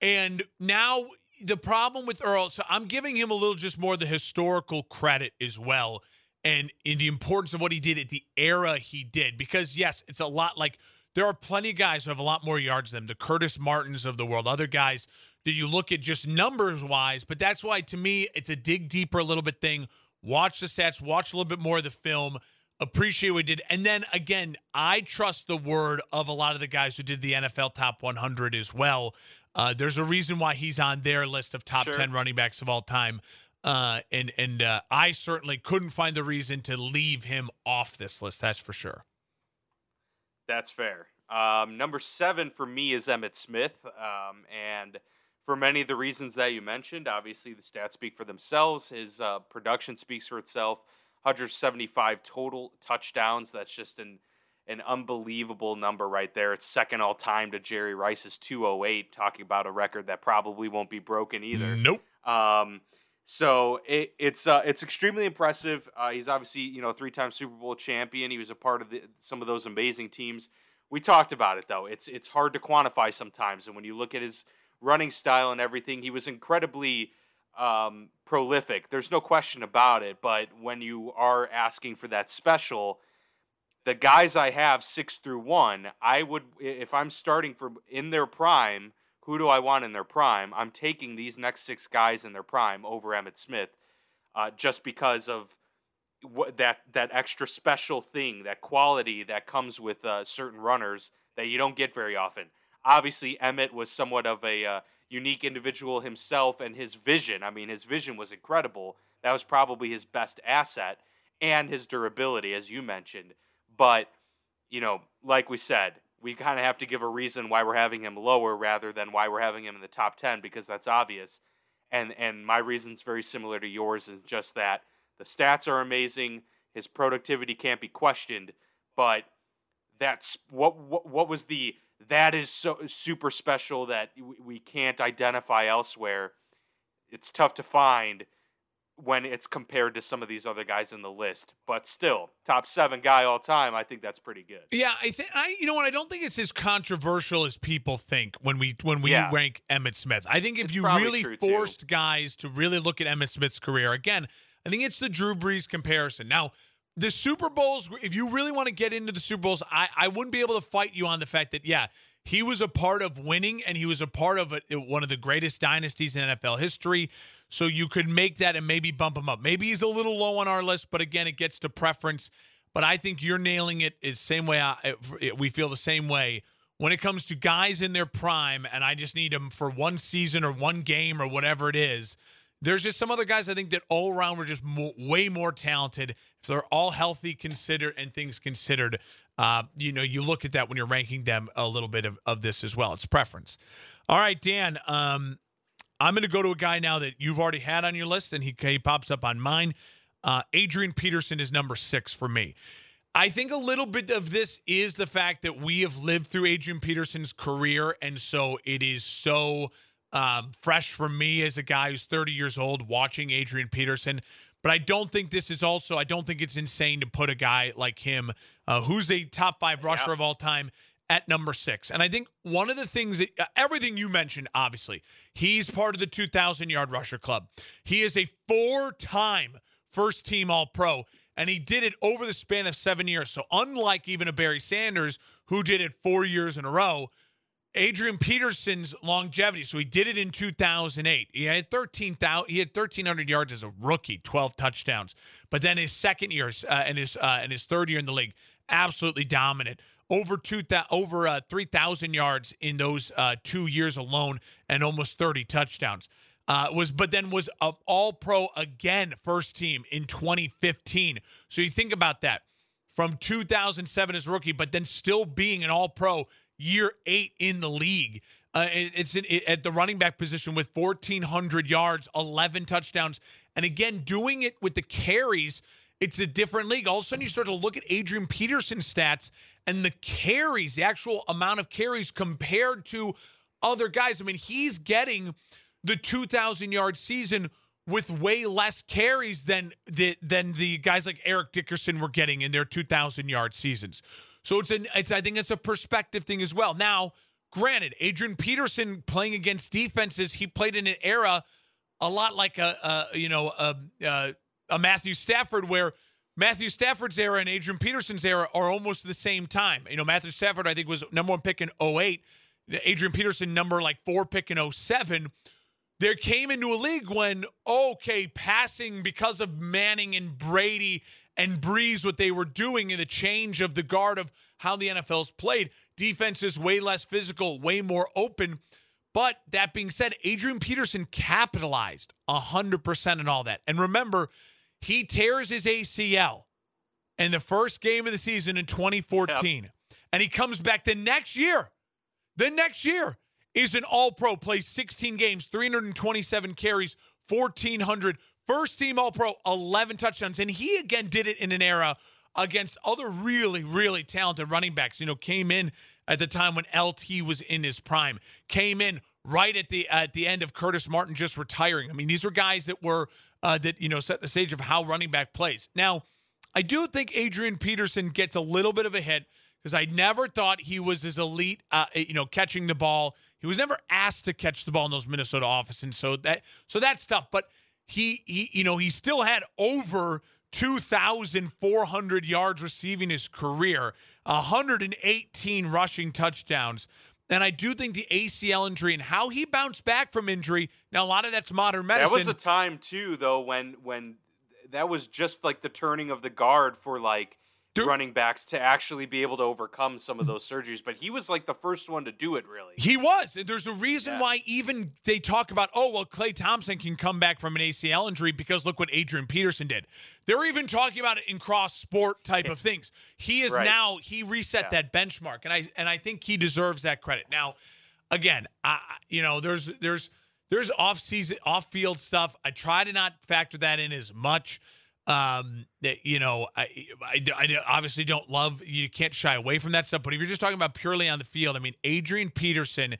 and now the problem with Earl so I'm giving him a little just more the historical credit as well and in the importance of what he did at the era he did because yes it's a lot like there are plenty of guys who have a lot more yards than him the Curtis Martins of the world other guys that you look at just numbers wise but that's why to me it's a dig deeper a little bit thing watch the stats watch a little bit more of the film appreciate what he did. And then again, I trust the word of a lot of the guys who did the NFL top 100 as well. Uh, there's a reason why he's on their list of top Sure. 10 running backs of all time. Uh, and and uh, I certainly couldn't find the reason to leave him off this list. That's for sure. That's fair. Um, number seven for me is Emmitt Smith. Um, and for many of the reasons that you mentioned, obviously the stats speak for themselves. His uh, production speaks for itself. 175 total touchdowns. That's just an an unbelievable number right there. It's second all time to Jerry Rice's 208, talking about a record that probably won't be broken either. Nope. Um, so it, it's uh, it's extremely impressive. Uh, he's obviously you know three-time Super Bowl champion. He was a part of the, some of those amazing teams. We talked about it though. It's it's hard to quantify sometimes, and when you look at his running style and everything, he was incredibly um, prolific. There's no question about it. But when you are asking for that special, the guys I have six through one, I would if I'm starting for in their prime. Who do I want in their prime? I'm taking these next six guys in their prime over Emmitt Smith, uh, just because of what that that extra special thing, that quality that comes with uh, certain runners that you don't get very often. Obviously, Emmitt was somewhat of a uh, unique individual himself, and his vision. I mean, his vision was incredible. That was probably his best asset, and his durability, as you mentioned. But you know, like we said, we kind of have to give a reason why we're having him lower rather than why we're having him in the top 10 because that's obvious. And and my reason's very similar to yours is just that the stats are amazing, his productivity can't be questioned, but that's what what, what was the that is so super special that we, we can't identify elsewhere. It's tough to find when it's compared to some of these other guys in the list. But still, top seven guy all time, I think that's pretty good. Yeah, I think I you know what I don't think it's as controversial as people think when we when we Yeah. rank Emmitt Smith. I think if It's you really true, too. forced guys to really look at Emmitt Smith's career again, I think it's the Drew Brees comparison. Now, the Super Bowls, if you really want to get into the Super Bowls, I I wouldn't be able to fight you on the fact that yeah, he was a part of winning and he was a part of a, one of the greatest dynasties in NFL history. So you could make that and maybe bump him up. Maybe he's a little low on our list, but again, it gets to preference. But I think you're nailing it. it. Is same way I, we feel the same way when it comes to guys in their prime, and I just need them for one season or one game or whatever it is. there's just some other guys I think that all around were just way more talented. If they're all healthy, considered and things considered, uh, you know, you look at that when you're ranking them a little bit of, of this as well. It's preference. All right, Dan. Um, I'm going to go to a guy now that you've already had on your list, and he, he pops up on mine. Uh, Adrian Peterson is number six for me. I think a little bit of this is the fact that we have lived through Adrian Peterson's career, and so it is so um, fresh for me as a guy who's 30 years old watching Adrian Peterson. But I don't think this is also, I don't think it's insane to put a guy like him, uh, who's a top five rusher yeah. of all time, at number six. And I think one of the things that uh, everything you mentioned, obviously, he's part of the 2,000 yard rusher club. He is a four time first team All Pro, and he did it over the span of seven years. So, unlike even a Barry Sanders, who did it four years in a row, Adrian Peterson's longevity. So he did it in 2008. He had 13,000. He had 1,300 yards as a rookie, 12 touchdowns. But then his second year uh, and his uh, and his third year in the league, absolutely dominant. Over two over uh, 3,000 yards in those uh, two years alone, and almost 30 touchdowns. Uh, was but then was all pro again, first team in 2015. So you think about that from 2007 as rookie, but then still being an all pro year eight in the league. Uh, it, it's in, it, at the running back position with 1,400 yards, 11 touchdowns. And again, doing it with the carries, it's a different league. All of a sudden, you start to look at Adrian Peterson's stats and the carries, the actual amount of carries compared to other guys. I mean, he's getting the 2,000 yard season with way less carries than the, than the guys like Eric Dickerson were getting in their 2,000 yard seasons. So it's an it's I think it's a perspective thing as well. Now, granted, Adrian Peterson playing against defenses, he played in an era a lot like a, a you know a, a, a Matthew Stafford where Matthew Stafford's era and Adrian Peterson's era are almost the same time. You know, Matthew Stafford I think was number 1 pick in 08, Adrian Peterson number like 4 pick in 07 there came into a league when okay passing because of Manning and Brady and Brees, what they were doing in the change of the guard of how the NFL's played. Defense is way less physical, way more open. But that being said, Adrian Peterson capitalized 100% on all that. And remember, he tears his ACL in the first game of the season in 2014. Yep. And he comes back the next year. The next year is an all pro, plays 16 games, 327 carries, 1,400 First team All Pro, 11 touchdowns. And he again did it in an era against other really, really talented running backs. You know, came in at the time when LT was in his prime, came in right at the at the end of Curtis Martin just retiring. I mean, these were guys that were uh, that you know set the stage of how running back plays. Now, I do think Adrian Peterson gets a little bit of a hit because I never thought he was as elite, uh, you know, catching the ball. He was never asked to catch the ball in those Minnesota offices, so that so that's tough. But he, he you know, he still had over 2,400 yards receiving his career, 118 rushing touchdowns. And I do think the ACL injury and how he bounced back from injury. Now, a lot of that's modern medicine. That was a time too, though, when when that was just like the turning of the guard for like Dude, running backs to actually be able to overcome some of those surgeries. But he was like the first one to do it, really. He was. There's a reason yeah. why even they talk about, oh, well, Klay Thompson can come back from an ACL injury because look what Adrian Peterson did. They're even talking about it in cross sport type of things. He is right. now he reset yeah. that benchmark, and I and I think he deserves that credit. Now, again, I you know there's there's there's off season off field stuff. I try to not factor that in as much um that you know I, I, I obviously don't love you can't shy away from that stuff but if you're just talking about purely on the field i mean adrian peterson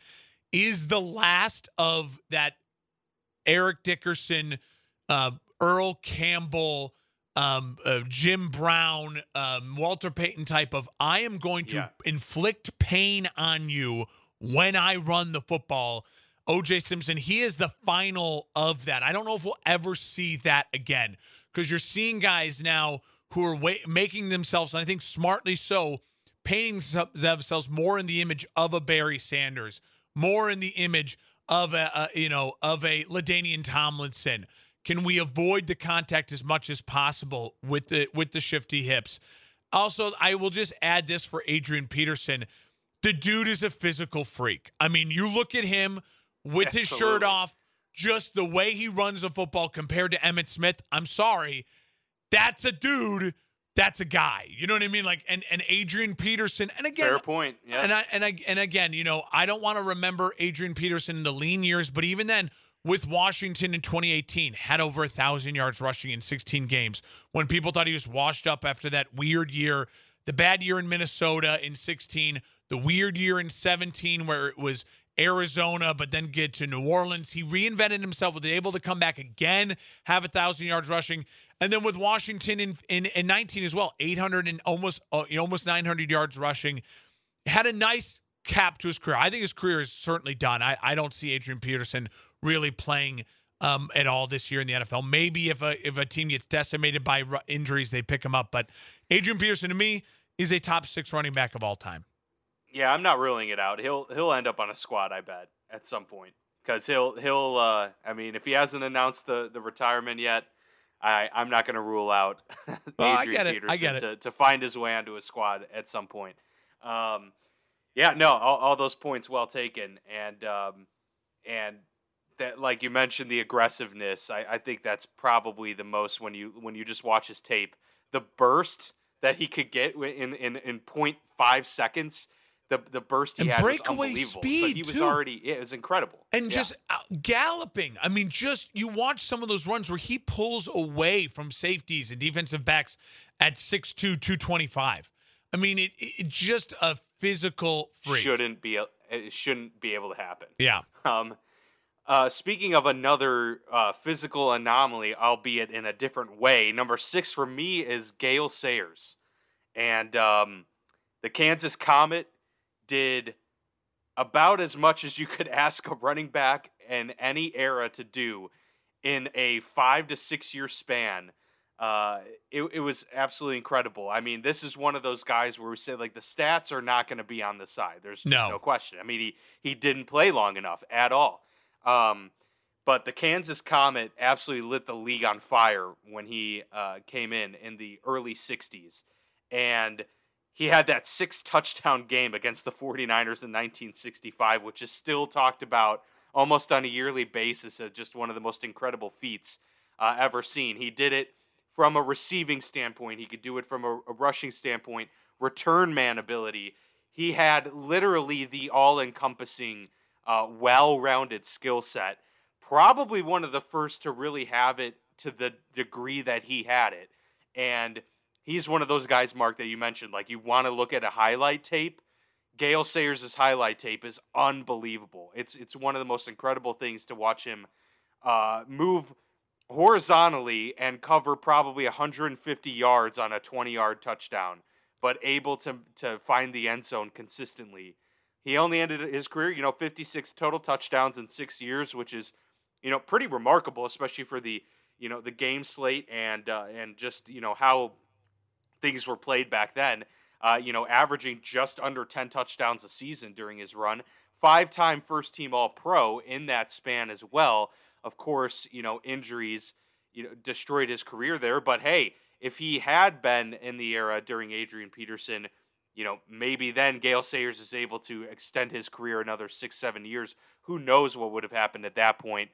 is the last of that eric dickerson uh, earl campbell um, uh, jim brown um, walter payton type of i am going to yeah. inflict pain on you when i run the football. Oj simpson he is the final of that. I don't know if we'll ever see that again because you're seeing guys now who are wa- making themselves, and I think smartly so, painting themselves more in the image of a Barry Sanders, more in the image of a, a you know of a LaDainian Tomlinson. Can we avoid the contact as much as possible with the with the shifty hips? Also, I will just add this for Adrian Peterson. The dude is a physical freak. I mean, you look at him with Absolutely. his shirt off just the way he runs the football compared to Emmitt Smith, I'm sorry, that's a dude. That's a guy. You know what I mean? Like and and Adrian Peterson. And again, fair point. Yeah. And I and I and again, you know, I don't want to remember Adrian Peterson in the lean years, but even then, with Washington in 2018, had over a thousand yards rushing in 16 games. When people thought he was washed up after that weird year, the bad year in Minnesota in 16, the weird year in 17 where it was Arizona, but then get to New Orleans. He reinvented himself, was able to come back again, have a thousand yards rushing, and then with Washington in in, in 19 as well, 800 and almost uh, almost 900 yards rushing. Had a nice cap to his career. I think his career is certainly done. I, I don't see Adrian Peterson really playing um, at all this year in the NFL. Maybe if a if a team gets decimated by injuries, they pick him up. But Adrian Peterson to me is a top six running back of all time. Yeah, I'm not ruling it out. He'll he'll end up on a squad, I bet, at some point. Because he'll he'll uh, I mean, if he hasn't announced the, the retirement yet, I I'm not going to rule out well, Adrian I. Peterson I get it. To, to find his way onto a squad at some point. Um, yeah, no, all, all those points well taken, and um, and that like you mentioned the aggressiveness. I, I think that's probably the most when you when you just watch his tape, the burst that he could get in in in 0.5 seconds the the burst he and had breakaway speed. He was too. already it was incredible. And Yeah. just uh, galloping. I mean, just you watch some of those runs where he pulls away from safeties and defensive backs at 6'2", 225. I mean, it, it just a physical freak. shouldn't be a- it shouldn't be able to happen. Yeah. Um, uh, speaking of another uh, physical anomaly, albeit in a different way, number six for me is Gale Sayers, and um, the Kansas Comet did about as much as you could ask a running back in any era to do in a five to six year span. Uh, it, it was absolutely incredible. I mean, this is one of those guys where we say like the stats are not going to be on the side. There's No. no question. I mean, he he didn't play long enough at all. Um, but the Kansas Comet absolutely lit the league on fire when he uh, came in in the early 60s. And he had that six touchdown game against the 49ers in 1965, which is still talked about almost on a yearly basis as just one of the most incredible feats uh, ever seen. He did it from a receiving standpoint, he could do it from a, a rushing standpoint, return man ability. He had literally the all encompassing, uh, well rounded skill set. Probably one of the first to really have it to the degree that he had it. And he's one of those guys, Mark, that you mentioned. Like, you want to look at a highlight tape. Gale Sayers' highlight tape is unbelievable. It's it's one of the most incredible things to watch him uh, move horizontally and cover probably 150 yards on a 20 yard touchdown, but able to to find the end zone consistently. He only ended his career, you know, 56 total touchdowns in six years, which is, you know, pretty remarkable, especially for the, you know, the game slate and uh, and just you know how things were played back then. Uh, you know, averaging just under 10 touchdowns a season during his run. Five time first team All Pro in that span as well. Of course, you know, injuries you know, destroyed his career there. But hey, if he had been in the era during Adrian Peterson, you know, maybe then Gale Sayers is able to extend his career another six, seven years. Who knows what would have happened at that point?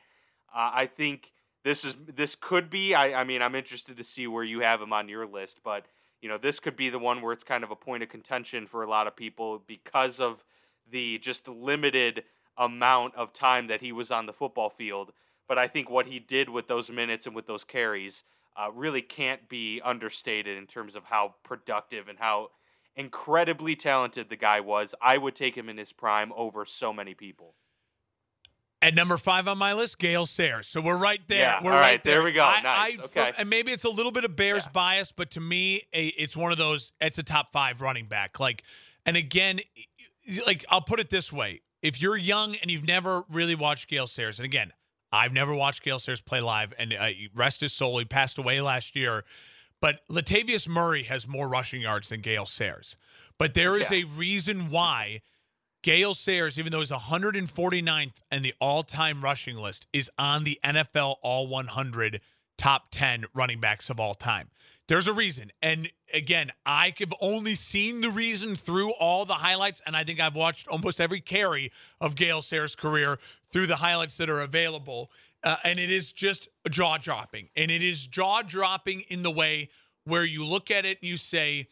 Uh, I think this is this could be. I, I mean, I'm interested to see where you have him on your list, but you know, this could be the one where it's kind of a point of contention for a lot of people because of the just limited amount of time that he was on the football field. But I think what he did with those minutes and with those carries uh, really can't be understated in terms of how productive and how incredibly talented the guy was. I would take him in his prime over so many people. At number five on my list, Gale Sayers. So we're right there. Yeah, we're all right right, there we go. I, Nice, I- okay. and maybe it's a little bit of Bears Yeah. bias, but to me, it's one of those. It's a top five running back. Like, and again, like I'll put it this way: if you're young and you've never really watched Gale Sayers, and again, I've never watched Gale Sayers play live, and uh, rest his soul, he passed away last year. But Latavius Murray has more rushing yards than Gail Sayers. But there is Yeah. a reason why Gale Sayers, even though he's 149th in the all-time rushing list, is on the NFL All 100 top 10 running backs of all time. There's a reason. And again, I have only seen the reason through all the highlights, and I think I've watched almost every carry of Gale Sayers' career through the highlights that are available. Uh, and it is just jaw dropping. And it is jaw dropping in the way where you look at it and you say,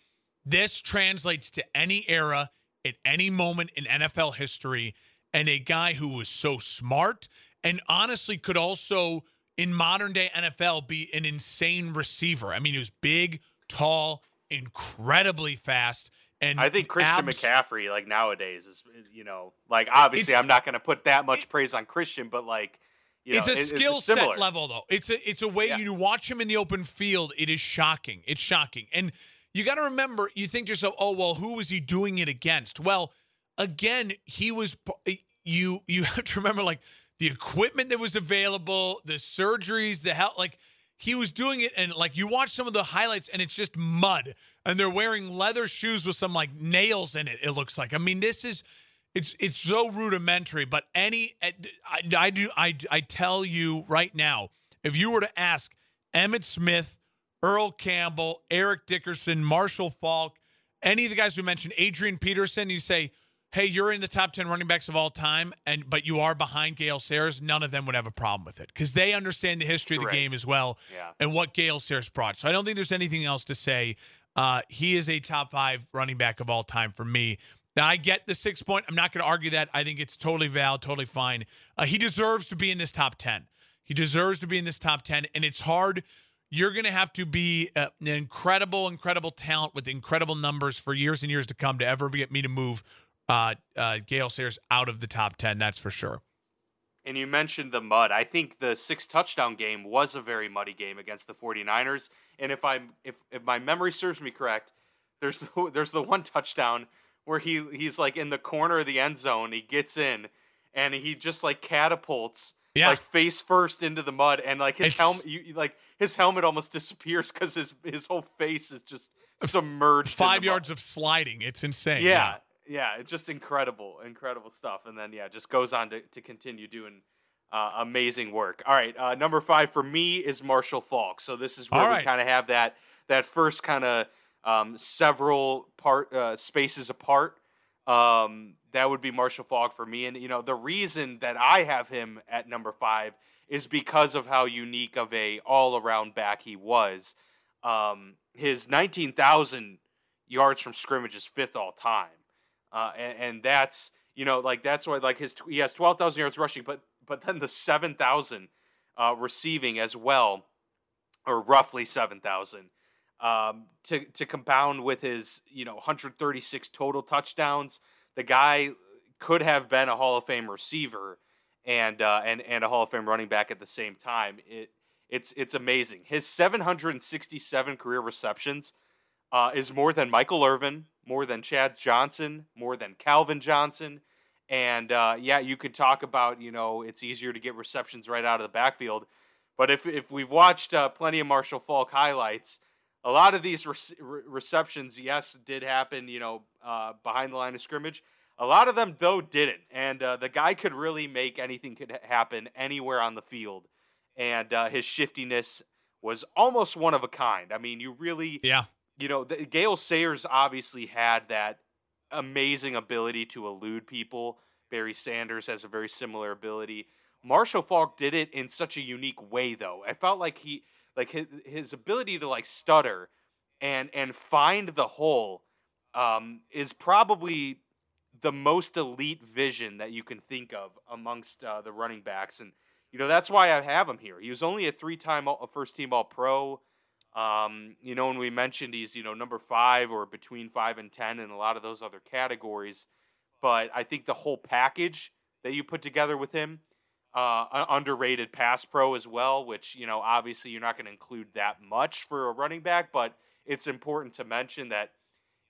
this translates to any era at any moment in NFL history. And a guy who was so smart and honestly could also, in modern day NFL, be an insane receiver. I mean, he was big, tall, incredibly fast. And I think Christian abs- McCaffrey, like nowadays, is you know, like obviously I'm not going to put that much it, praise on Christian, but like you it's know, a it, skill set level though. It's a it's a way yeah. you watch him in the open field. It is shocking. It's shocking, and you got to remember. You think to yourself, oh well, who was he doing it against? Well, again, he was. Eh, you you have to remember like the equipment that was available, the surgeries, the help, like he was doing it and like you watch some of the highlights and it's just mud and they're wearing leather shoes with some like nails in it it looks like i mean this is it's it's so rudimentary but any eh, i, I do I, I tell you right now if you were to ask emmitt smith earl campbell eric dickerson marshall faulk any of the guys we mentioned adrian peterson you say hey, you're in the top 10 running backs of all time, and but you are behind Gale Sayers, none of them would have a problem with it because they understand the history of the game as well yeah. and what Gale Sayers brought. So I don't think there's anything else to say. Uh, he is a top five running back of all time for me. Now, I get the six point. I'm not going to argue that. I think it's totally valid, totally fine. Uh, he deserves to be in this top 10. He deserves to be in this top 10, and it's hard. You're going to have to be uh, an incredible, incredible talent with incredible numbers for years and years to come to ever get me to move uh, uh, Gale Sayers out of the top 10, that's for sure. And you mentioned the mud. I think the six touchdown game was a very muddy game against the 49ers. And if I'm if, if my memory serves me correct, there's the, there's the one touchdown where he he's like in the corner of the end zone, he gets in and he just like catapults yeah. like face first into the mud and like his helmet you, like his helmet almost disappears cuz his his whole face is just submerged 5 yards of sliding. It's insane. Yeah. yeah yeah, just incredible, incredible stuff. And then yeah, just goes on to, to continue doing uh, amazing work. All right, uh, number five for me is Marshall Faulk. So this is where right. we kind of have that that first kind of um, several part uh, spaces apart. Um, that would be Marshall Faulk for me. And you know the reason that I have him at number five is because of how unique of a all around back he was. Um, his nineteen thousand yards from scrimmage is fifth all time uh, and, and, that's you know like that's why like his he has twelve thousand yards rushing, but but then the seven thousand uh, receiving as well, or roughly seven thousand. Um, to to compound with his you know 136 total touchdowns, the guy could have been a Hall of Fame receiver and uh, and and a Hall of Fame running back at the same time. It it's it's amazing. His 767 career receptions uh, is more than Michael Irvin, more than Chad Johnson, more than Calvin Johnson. And uh, yeah, you could talk about, you know, it's easier to get receptions right out of the backfield. But if, if we've watched uh, plenty of Marshall Faulk highlights, a lot of these re- receptions, yes, did happen, you know, uh, behind the line of scrimmage. A lot of them, though, didn't. And uh, the guy could really make anything could happen anywhere on the field. And uh, his shiftiness was almost one of a kind. I mean, you really yeah you know, the, Gale Sayers obviously had that amazing ability to elude people. Barry Sanders has a very similar ability. Marshall Faulk did it in such a unique way, though. I felt like he, like his, his ability to like stutter and and find the hole, um, is probably the most elite vision that you can think of amongst uh, the running backs, and you know that's why I have him here. He was only a three-time first team All Pro. Um, you know, when we mentioned he's, you know, number five or between five and 10 in a lot of those other categories. But I think the whole package that you put together with him, uh, underrated pass pro as well, which, you know, obviously you're not going to include that much for a running back, but it's important to mention that,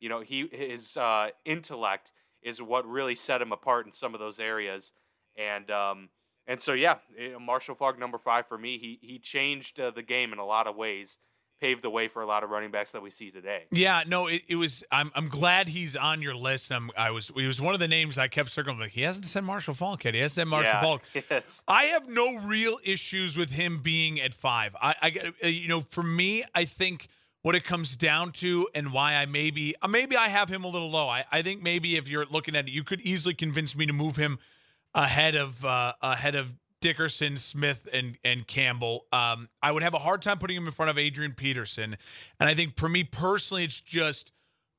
you know, he his uh, intellect is what really set him apart in some of those areas. And, um, and so, yeah, eh, Marshall Faulk, number five for me, he, he changed uh, the game in a lot of ways paved the way for a lot of running backs that we see today. Yeah, no, it, it was. I'm I'm glad he's on your list. I'm, I was. He was one of the names I kept circling. Like he hasn't said Marshall Faulk yet. He hasn't said Marshall yeah. Yes. I have no real issues with him being at five. I, I, uh, you know, for me, I think what it comes down to and why I maybe uh, maybe I have him a little low. I, I think maybe if you're looking at it, you could easily convince me to move him ahead of uh, ahead of Dickerson, Smith, and and Campbell. Um, I would have a hard time putting him in front of Adrian Peterson, and I think for me personally, it's just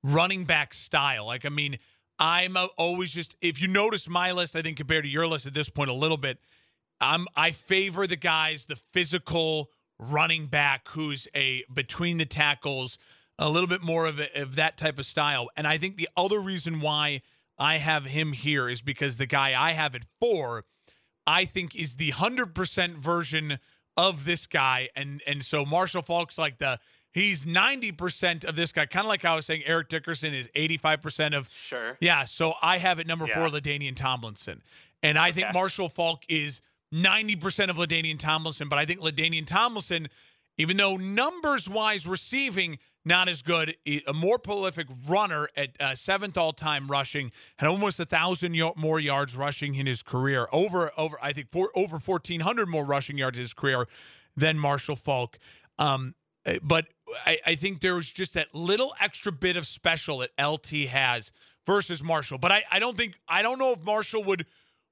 running back style. Like, I mean, I'm always just if you notice my list, I think compared to your list at this point a little bit, I'm I favor the guys, the physical running back who's a between the tackles, a little bit more of, a, of that type of style. And I think the other reason why I have him here is because the guy I have at four, I think is the hundred percent version of this guy, and and so Marshall Faulk's like the he's ninety percent of this guy, kind of like I was saying. Eric Dickerson is eighty five percent of sure, yeah. So I have at number Yeah. four LaDainian Tomlinson, and I think Marshall Faulk is ninety percent of LaDainian Tomlinson, but I think LaDainian Tomlinson, even though numbers wise receiving not as good, A more prolific runner at uh, seventh all time rushing, had almost a thousand more yards rushing in his career, over over I think four, over fourteen hundred more rushing yards in his career than Marshall Faulk. Um, uh, but I, I think was just that little extra bit of special that LT has versus Marshall. But I, I don't think I don't know if Marshall would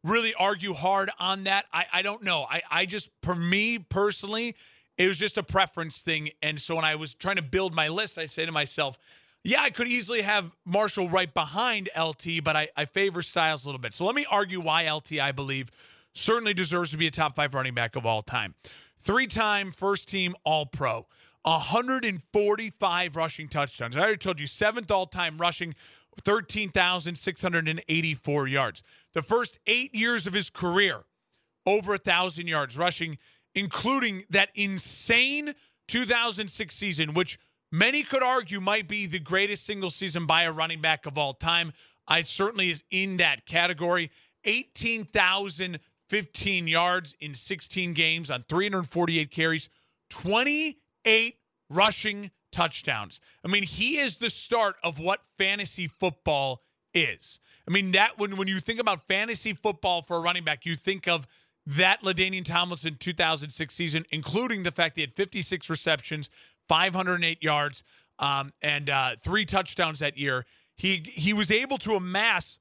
really argue hard on that. I, I don't know. I, I just for me personally, it was just a preference thing. And so when I was trying to build my list, I say to myself, yeah, I could easily have Marshall right behind LT, but I, I favor Styles a little bit. So let me argue why LT, I believe, certainly deserves to be a top five running back of all time. Three time first team All Pro, 145 rushing touchdowns. I already told you, seventh all time rushing, 13,684 yards. The first eight years of his career, over a thousand yards rushing, including that insane 2006 season, which many could argue might be the greatest single season by a running back of all time. I certainly is in that category. 18,015 yards in 16 games on 348 carries, 28 rushing touchdowns. I mean, he is the start of what fantasy football is. I mean, that when when you think about fantasy football for a running back, you think of that Ladainian Tomlinson 2006 season, including the fact he had 56 receptions, 508 yards, um, and uh, three touchdowns that year. He he was able to amass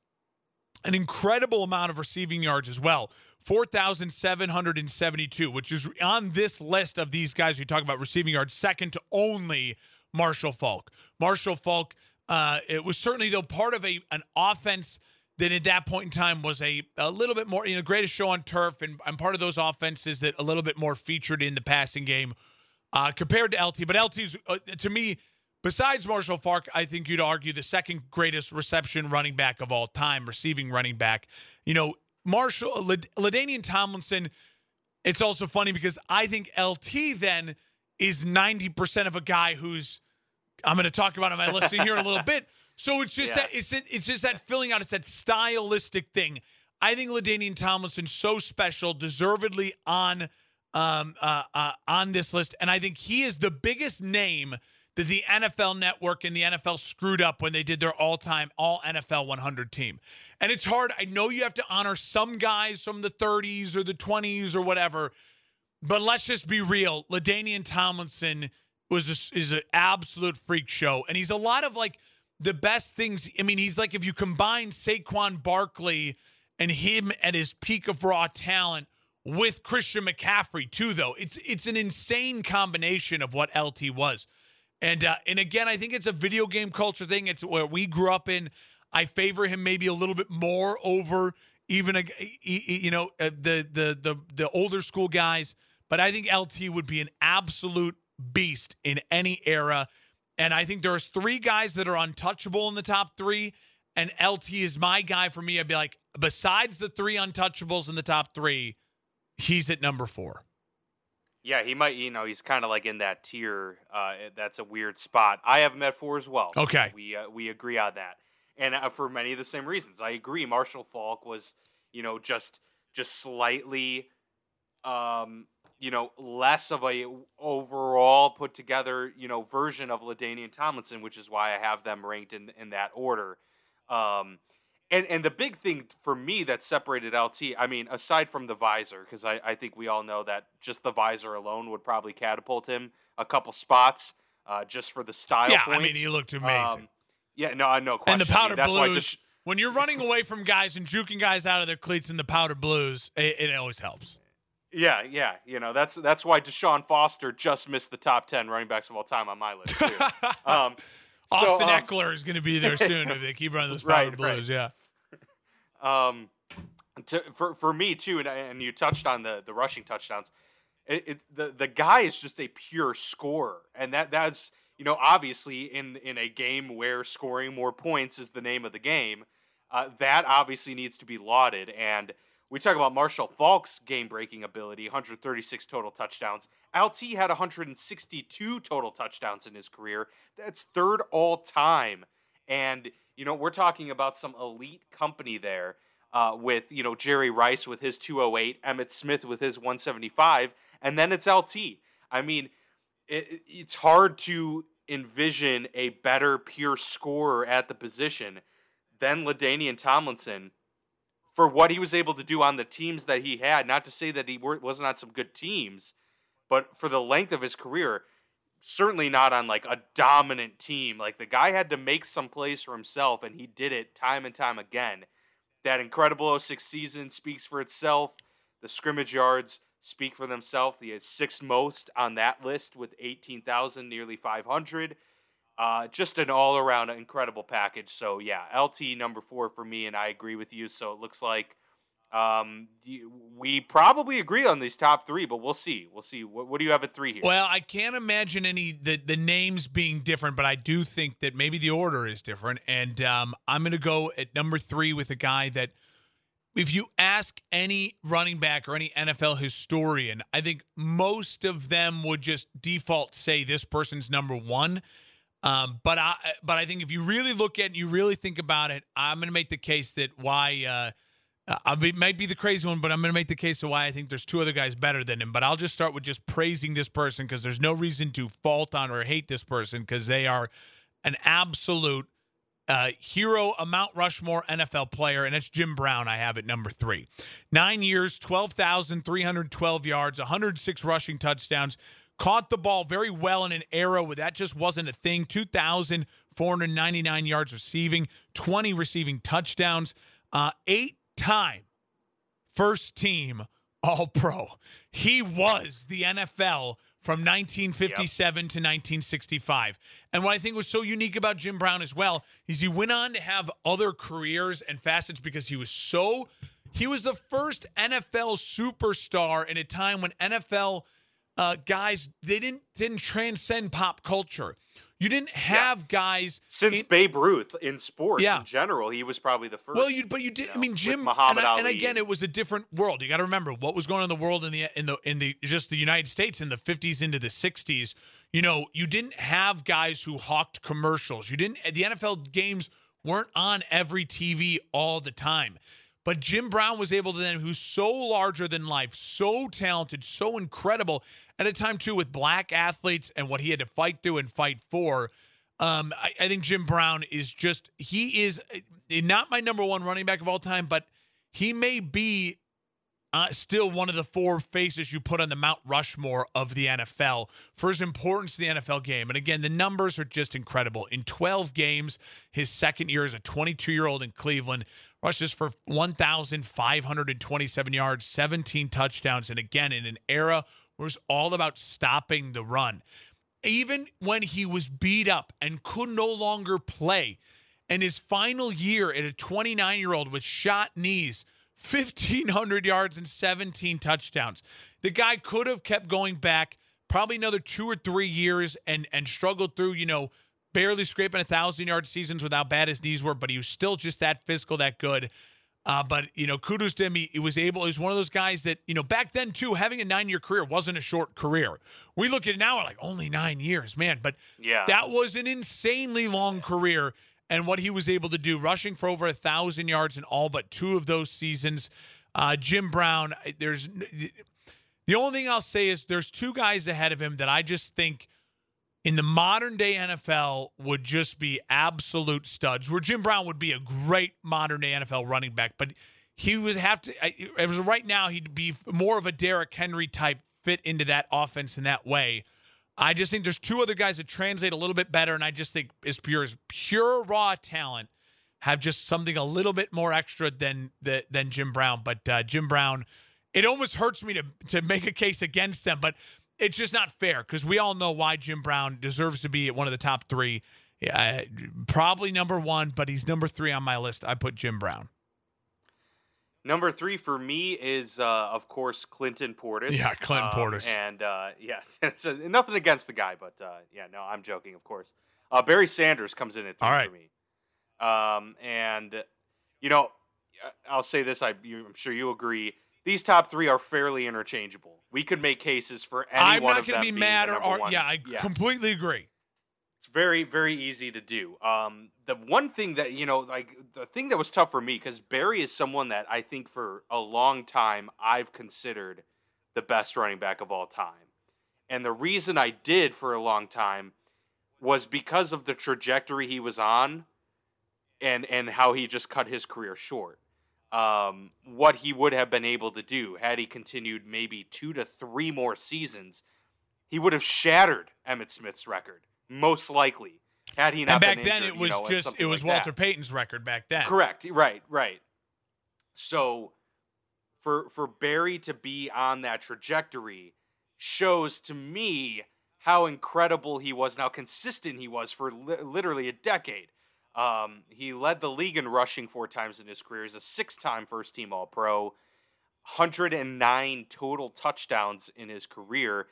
an incredible amount of receiving yards as well 4,772, which is on this list of these guys we talk about receiving yards, second to only Marshall Faulk. Marshall Faulk, uh, it was certainly, though, part of a an offense that at that point in time was a, a little bit more, you know, greatest show on turf and, I'm part of those offenses that a little bit more featured in the passing game uh, compared to LT. But LT's, uh, to me, besides Marshall Faulk, I think you'd argue the second greatest reception running back of all time, receiving running back. You know, Marshall, Lad- Ladainian Tomlinson, it's also funny because I think LT then is 90% of a guy who's, I'm going to talk about on my list here in a little bit. So it's just Yeah. that it's it's just that filling out. It's that stylistic thing. I think Ladainian Tomlinson so special, deservedly on um uh, uh on this list, and I think he is the biggest name that the NFL Network and the NFL screwed up when they did their all-time all NFL 100 team. And it's hard. I know you have to honor some guys from the 30s or the 20s or whatever, but let's just be real. Ladainian Tomlinson was a, is an absolute freak show, and he's a lot of like the best things. I mean, he's like if you combine Saquon Barkley and him at his peak of raw talent with Christian McCaffrey too, though it's it's an insane combination of what LT was. And uh, and again, I think it's a video game culture thing. It's where we grew up in. I favor him maybe a little bit more over even a, you know uh, the the the the older school guys. But I think LT would be an absolute beast in any era. And I think there's three guys that are untouchable in the top three. And LT is my guy for me. I'd be like, besides the three untouchables in the top three, he's at number four. Yeah, he might. You know, he's kind of like in that tier. Uh, that's a weird spot. I have him at four as well. Okay. we uh, we agree on that, and uh, for many of the same reasons. I agree. Marshall Faulk was, you know, just just slightly, um, you know, less of a overall put together, you know, version of Ladainian Tomlinson, which is why I have them ranked in in that order. Um, and and the big thing for me that separated LT, I mean, aside from the visor, because I, I think we all know that just the visor alone would probably catapult him a couple spots, uh, just for the style. yeah, I mean, he looked amazing. Um, yeah, no, I no question. and the I mean, powder blues, just- when you're running away from guys and juking guys out of their cleats in the powder blues, it, it always helps. Yeah, yeah. You know, that's that's why Deshaun Foster just missed the top ten running backs of all time on my list too. um, Austin so, um, Ekeler is going to be there soon if they keep running those Power right, Blues. Right. Yeah. Um, to, for for me too, and, and you touched on the the rushing touchdowns. It, it, the the guy is just a pure scorer, and that that's you know obviously in in a game where scoring more points is the name of the game, uh, that obviously needs to be lauded. And we talk about Marshall Faulk's game breaking ability, 136 total touchdowns. LT had 162 total touchdowns in his career. That's third all time, and you know we're talking about some elite company there uh, with you know Jerry Rice with his 208, Emmitt Smith with his 175, and then it's LT. I mean, it, it's hard to envision a better pure scorer at the position than LaDainian Tomlinson for what he was able to do on the teams that he had. Not to say that he wasn't on some good teams, but for the length of his career, certainly not on like a dominant team. Like the guy had to make some plays for himself, and he did it time and time again that incredible 06 season speaks for itself. The scrimmage yards speak for themselves. He has sixth most on that list with 18,000, nearly 500. Uh, just an all around incredible package. So, yeah, LT number four for me, and I agree with you. So it looks like um, we probably agree on these top three, but we'll see. We'll see. What, what, do you have at three here? Well, I can't imagine any the the names being different, but I do think that maybe the order is different. And um, I'm going to go at number three with a guy that, if you ask any running back or any NFL historian, I think most of them would just default say this person's number one. Um, but I but I think if you really look at it, and you really think about it, I'm going to make the case that why. Uh, I might be the crazy one, but I'm going to make the case of why I think there's two other guys better than him. But I'll just start with just praising this person because there's no reason to fault on or hate this person because they are an absolute uh, hero, a Mount Rushmore NFL player, and it's Jim Brown. I have at number three. Nine years, 12,312 yards, 106 rushing touchdowns. Caught the ball very well in an era where that just wasn't a thing. 2,499 yards receiving, 20 receiving touchdowns, uh, eight time first team All Pro. He was the NFL from 1957 yep. to 1965. And what I think was so unique about Jim Brown as well is he went on to have other careers and facets because he was so he was the first NFL superstar in a time when NFL uh, guys they didn't didn't transcend pop culture. You didn't have yeah. guys since in, Babe Ruth in sports yeah. in general. He was probably the first. Well, you but you did. You know, I mean, Jim and, I, and, again, it was a different world. You got to remember what was going on in the world in the in the in the just the United States in the 50s into the 60s. You know, you didn't have guys who hawked commercials. You didn't. The NFL games weren't on every TV all the time. But Jim Brown was able to then, who's so larger than life, so talented, so incredible, at a time too with black athletes and what he had to fight through and fight for. Um, I, I think Jim Brown is just he is eh, not my number one running back of all time, but he may be uh, still one of the four faces you put on the Mount Rushmore of the NFL for his importance to the NFL game. And again, the numbers are just incredible. In 12 games, his second year as a 22 year old in Cleveland, rushes for 1,527 yards, 17 touchdowns. And again, in an era was all about stopping the run. Even when he was beat up and could no longer play, and his final year at a 29 year old with shot knees, 1,500 yards and 17 touchdowns. The guy could have kept going back probably another two or three years and and struggled through, you know, barely scraping a thousand yard seasons without bad his knees were, but he was still just that physical, that good. Uh, but you know, kudos to him. He, he, was able. He was one of those guys that you know back then too. Having a nine-year career wasn't a short career. We look at it now, we're like only nine years, man. But yeah, that was an insanely long career. And what he was able to do, rushing for over a thousand yards in all but two of those seasons. Uh, Jim Brown. There's the only thing I'll say is there's two guys ahead of him that I just think in the modern day NFL would just be absolute studs. Where Jim Brown would be a great modern day NFL running back, but he would have to. As right now, he'd be more of a Derrick Henry type fit into that offense in that way. I just think there's two other guys that translate a little bit better, and I just think as pure as pure raw talent have just something a little bit more extra than than Jim Brown. But uh, Jim Brown it almost hurts me to to make a case against them, but it's just not fair because we all know why Jim Brown deserves to be one of the top three. Uh, probably number one, but he's number three on my list. I put Jim Brown. Number three for me is, uh, of course, Clinton Portis. Yeah, Clinton um, Portis. And uh, yeah, it's nothing against the guy, but uh, yeah, no, I'm joking, of course. Uh, Barry Sanders comes in at three for me. Um, and you know, I'll say this: I, I'm sure you agree. These top three are fairly interchangeable. We could make cases for any one of them. I'm one not going to be mad or, or yeah, I yeah. completely agree. It's very, very easy to do. Um, the one thing that you know, like the thing that was tough for me, because Barry is someone that I think for a long time I've considered the best running back of all time, and the reason I did for a long time was because of the trajectory he was on, and and how he just cut his career short. Um, what he would have been able to do had he continued maybe two to three more seasons, he would have shattered Emmitt Smith's record most likely. Had he not and back then, injured, it was you know, just it was like Walter that. Payton's record back then. Correct. Right. Right. So, for for Barry to be on that trajectory shows to me how incredible he was, and how consistent he was for li- literally a decade. Um, he led the league in rushing four times in his career. He's a six-time first-team All-Pro, 109 total touchdowns in his career.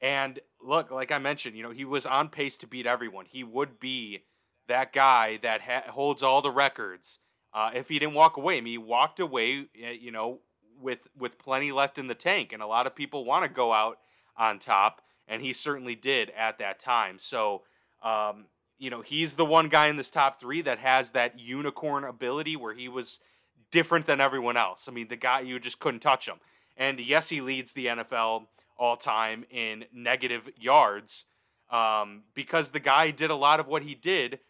And look, like I mentioned, you know, he was on pace to beat everyone. He would be that guy that ha- holds all the records. Uh, if he didn't walk away, I mean, he walked away, eh, you know, with with plenty left in the tank, and a lot of people want to go out on top, and he certainly did at that time. So, um, you know, he's the one guy in this top three that has that unicorn ability where he was different than everyone else. I mean, the guy you just couldn't touch him. And yes, he leads the NFL all time in negative yards um, because the guy did a lot of what he did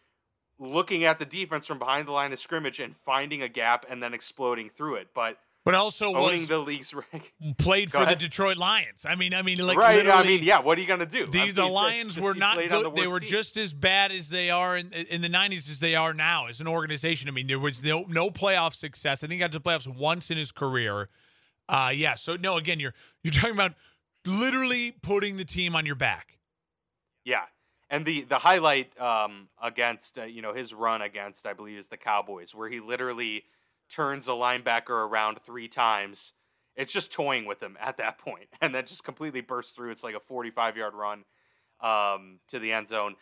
looking at the defense from behind the line of scrimmage and finding a gap and then exploding through it. But but also was the league's rank. Played for ahead. the Detroit Lions. I mean, I mean, like right. I mean, yeah. What are you gonna do? The, I mean, the Lions were not good. The they were team. just as bad as they are in, in the '90s as they are now as an organization. I mean, there was no no playoff success. I think he got to playoffs once in his career. Uh, yeah. So no, again, you're you're talking about literally putting the team on your back. Yeah, and the the highlight um, against uh, you know his run against I believe is the Cowboys, where he literally turns a linebacker around three times. It's just toying with him at that point, and then just completely bursts through. It's like a 45 yard run um, to the end zone.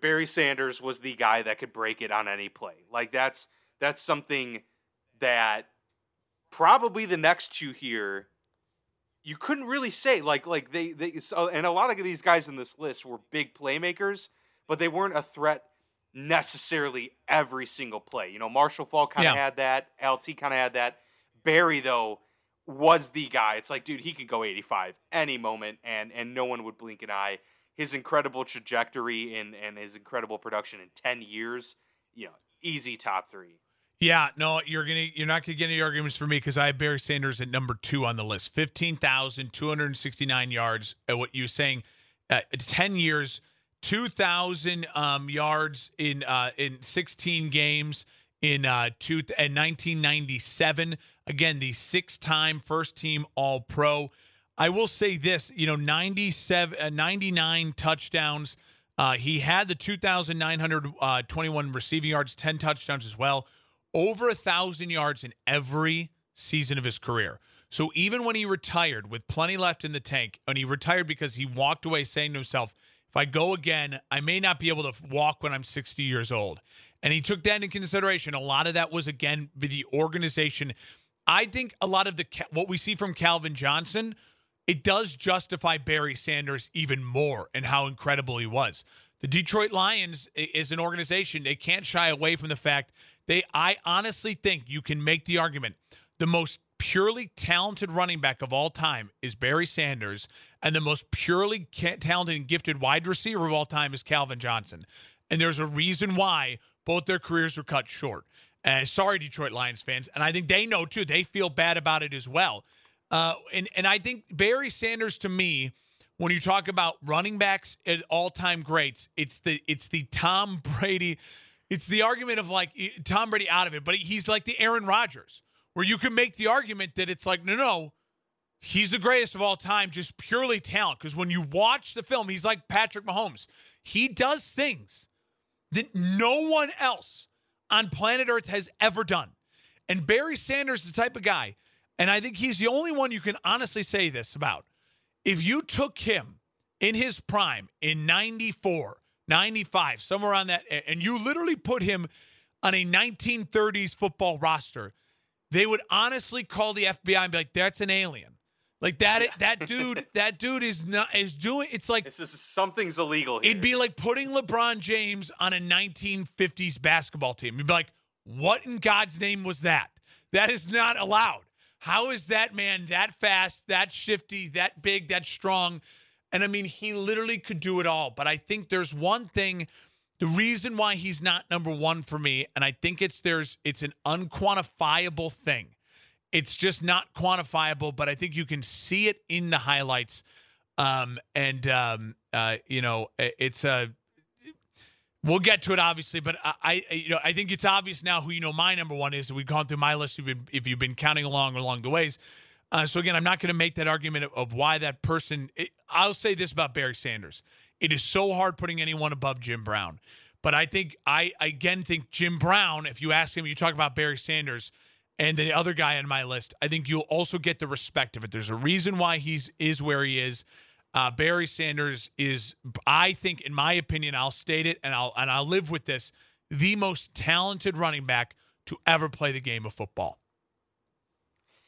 Barry Sanders was the guy that could break it on any play. Like that's that's something that probably the next two here you couldn't really say like like they they and a lot of these guys in this list were big playmakers, but they weren't a threat necessarily every single play. You know, Marshall Faulk kind of yeah. had that, LT kind of had that. Barry though was the guy. It's like, dude, he could go 85 any moment, and and no one would blink an eye. His incredible trajectory and and his incredible production in 10 years, you know, easy top three. Yeah, no, you're gonna you're not gonna get any arguments for me because I have Barry Sanders at number two on the list. Fifteen thousand two hundred sixty nine yards. At what you were saying, uh, ten years, two thousand um, yards in uh, in sixteen games in uh, two in nineteen ninety seven. Again, the six time first team All Pro. I will say this, you know, 97, uh, 99 touchdowns. Uh, he had the 2,921 receiving yards, 10 touchdowns as well over a thousand yards in every season of his career. So even when he retired with plenty left in the tank, and he retired because he walked away saying to himself, if I go again, I may not be able to walk when I'm 60 years old. And he took that into consideration. A lot of that was, again, the organization. I think a lot of the what we see from Calvin Johnson, it does justify Barry Sanders even more and how incredible he was. The Detroit Lions is an organization, they can't shy away from the fact they, I honestly think you can make the argument the most purely talented running back of all time is Barry Sanders, and the most purely talented and gifted wide receiver of all time is Calvin Johnson. And there's a reason why both their careers were cut short. Uh, sorry, Detroit Lions fans, and I think they know too. They feel bad about it as well. Uh, and and I think Barry Sanders to me, when you talk about running backs at all time greats, it's the it's the Tom Brady it's the argument of like Tom Brady out of it, but he's like the Aaron Rodgers, where you can make the argument that it's like, no, no, He's the greatest of all time, just purely talent. Because when you watch the film, he's like Patrick Mahomes. He does things that no one else on planet Earth has ever done. And Barry Sanders is the type of guy, and I think he's the only one you can honestly say this about. If you took him in his prime in 94, 95, somewhere on that, and you literally put him on a 1930s football roster, they would honestly call the FBI and be like, that's an alien. Like that that dude that dude is not is doing it's like This is something's illegal here. it'd be like putting LeBron James on a 1950s basketball team. You'd be like, "What in God's name was that? That is not allowed. How is that man that fast, that shifty, that big, that strong?" And I mean, he literally could do it all. But I think there's one thing the reason why he's not number 1 for me, and I think it's there's it's an unquantifiable thing it's just not quantifiable, but I think you can see it in the highlights. Um, and um, uh, you know, it's a. Uh, we'll get to it, obviously, but I, I, you know, I think it's obvious now who you know my number one is. We've gone through my list. If you've been, if you've been counting along along the ways. Uh, so again, I'm not going to make that argument of, of why that person. It, I'll say this about Barry Sanders: it is so hard putting anyone above Jim Brown. But I think I again think Jim Brown. If you ask him, you talk about Barry Sanders and the other guy on my list, I think you'll also get the respect of it. There's a reason why he's is where he is. Uh, Barry Sanders is, I think, in my opinion, I'll state it and I'll and I'll live with this, the most talented running back to ever play the game of football.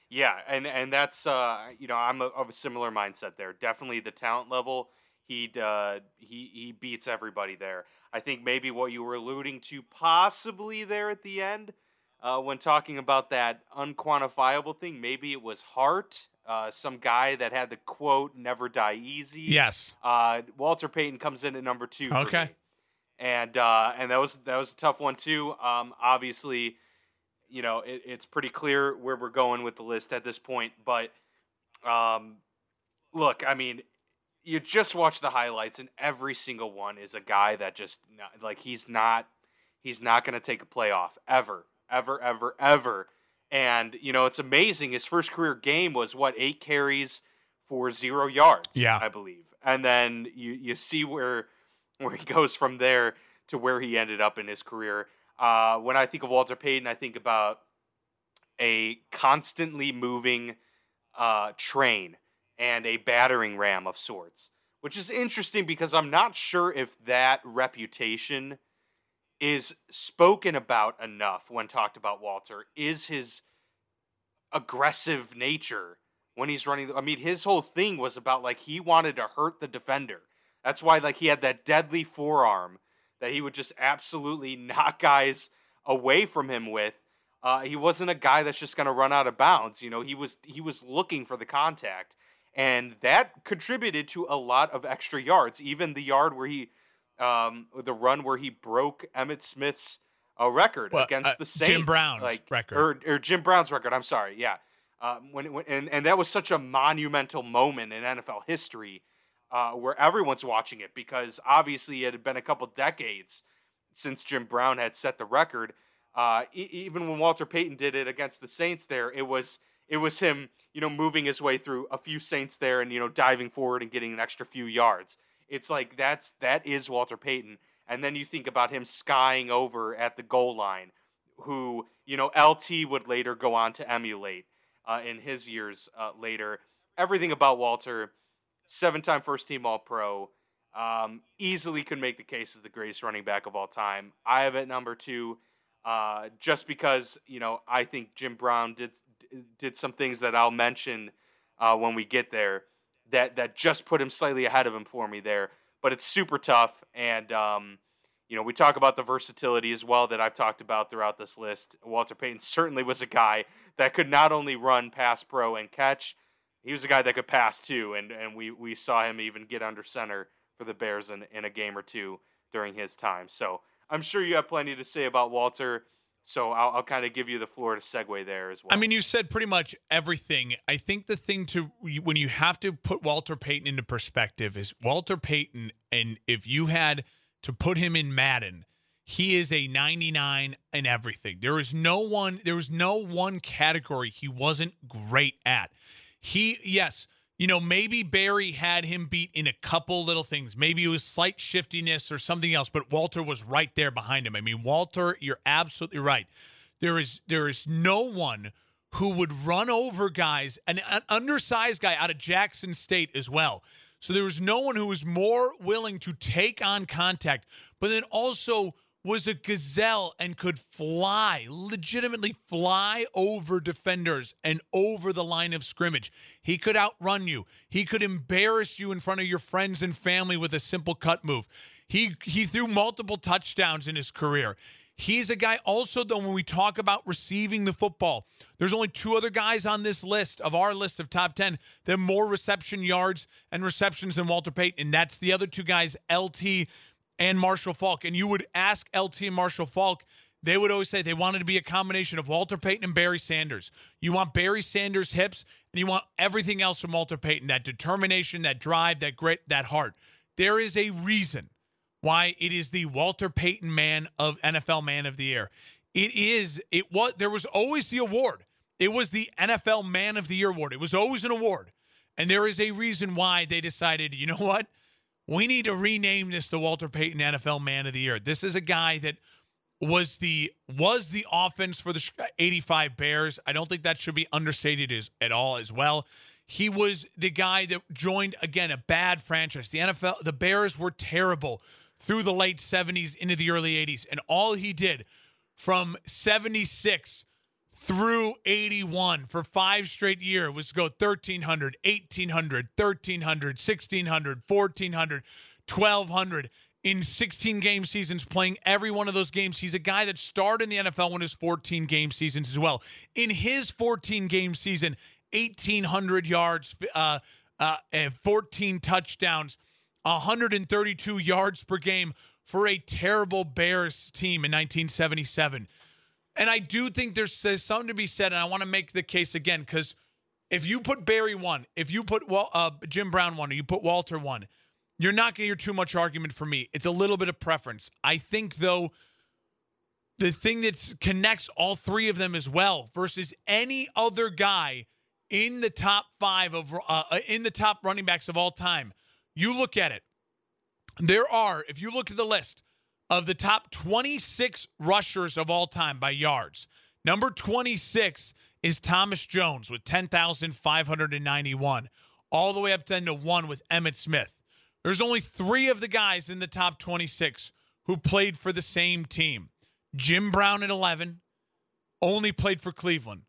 Yeah, and and that's uh, you know I'm a, of a similar mindset there. Definitely the talent level, he uh, he he beats everybody there. I think maybe what you were alluding to, possibly there at the end uh, when talking about that unquantifiable thing. Maybe it was Hart, uh, some guy that had the quote "Never die easy." Yes. Uh, Walter Payton comes in at number two. Okay. And uh, and that was that was a tough one too. Um, obviously, you know it, it's pretty clear where we're going with the list at this point. But um, look, I mean, you just watch the highlights, and every single one is a guy that just like he's not he's not going to take a playoff ever ever, ever, ever. And, you know, it's amazing. His first career game was what, eight carries for zero yards, yeah. I believe. And then you, you see where where he goes from there to where he ended up in his career. Uh, when I think of Walter Payton, I think about a constantly moving uh, train and a battering ram of sorts, which is interesting because I'm not sure if that reputation – is spoken about enough when talked about Walter is his aggressive nature when he's running. I mean, his whole thing was about like he wanted to hurt the defender. That's why like he had that deadly forearm that he would just absolutely knock guys away from him with. Uh, he wasn't a guy that's just going to run out of bounds. You know, he was he was looking for the contact, and that contributed to a lot of extra yards. Even the yard where he um, the run where he broke Emmitt Smith's uh, record well, against uh, the Saints. Jim Brown's like, record. Or, or, Jim Brown's record. I'm sorry. Yeah. Um, when, when and, and that was such a monumental moment in NFL history uh, where everyone's watching it because obviously it had been a couple decades since Jim Brown had set the record. Uh, e- even when Walter Payton did it against the Saints, there it was it was him, you know, moving his way through a few Saints there and you know diving forward and getting an extra few yards. It's like that's that is Walter Payton. And then you think about him skying over at the goal line, who you know LT would later go on to emulate uh, in his years uh, later. Everything about Walter, seven-time first-team All-Pro, um, easily could make the case as the greatest running back of all time. I have it number two, uh, just because you know I think Jim Brown did did some things that I'll mention uh, when we get there that that just put him slightly ahead of him for me there. But it's super tough, and um, you know we talk about the versatility as well that I've talked about throughout this list. Walter Payton certainly was a guy that could not only run, pass, pro, and catch. He was a guy that could pass too, and and we we saw him even get under center for the Bears in in a game or two during his time. So I'm sure you have plenty to say about Walter. So I'll, I'll kind of give you the floor to segue there as well. I mean, you said pretty much everything. I think the thing to when you have to put Walter Payton into perspective is Walter Payton, and if you had to put him in Madden, he is a 99 in everything. There is no one. There was no one category he wasn't great at. He, yes, you know, maybe Barry had him beat in a couple little things. Maybe it was slight shiftiness or something else, but Walter was right there behind him. I mean, Walter, you're absolutely right. There is there is no one who would run over guys, an, an undersized guy out of Jackson State as well. So there was no one who was more willing to take on contact, but then also was a gazelle and could fly, legitimately fly over defenders and over the line of scrimmage. He could outrun you. He could embarrass you in front of your friends and family with a simple cut move. He he threw multiple touchdowns in his career. He's a guy also, though, when we talk about receiving the football, there's only two other guys on this list of our list of top 10 that have more reception yards and receptions than Walter Payton. And that's the other two guys, LT and Marshall Faulk. And you would ask LT and Marshall Faulk, they would always say they wanted to be a combination of Walter Payton and Barry Sanders. You want Barry Sanders' hips, and you want everything else from Walter Payton that determination, that drive, that grit, that heart. There is a reason why it is the Walter Payton man of NFL Man of the Year. It is, it was, there was always the award. It was the NFL Man of the Year award. It was always an award. And there is a reason why they decided, you know what? We need to rename this the Walter Payton NFL Man of the Year. This is a guy that was the was the offense for the 85 Bears. I don't think that should be understated as, at all as well. He was the guy that joined again a bad franchise. The NFL the Bears were terrible through the late 70s into the early 80s and all he did from 76 through 81 for five straight years was to go 1300 1800 1300 1600 1400 1200 in 16 game seasons playing every one of those games. He's a guy that starred in the nfl when his 14 game seasons as well. In his 14 game season 1800 yards uh, uh, and 14 touchdowns 132 yards per game for a terrible bears team in 1977 and I do think there's, something to be said, and I want to make the case again because if you put Barry one, if you put uh, Jim Brown one, or you put Walter one, you're not going to hear too much argument from me. It's a little bit of preference. I think though, the thing that connects all three of them as well versus any other guy in the top five of uh, uh in the top running backs of all time. You look at it. There are, if you look at the list, of the top 26 rushers of all time by yards. Number 26 is Thomas Jones with 10,591, all the way up then to one with Emmitt Smith. There's only three of the guys in the top 26 who played for the same team. Jim Brown at 11, only played for Cleveland.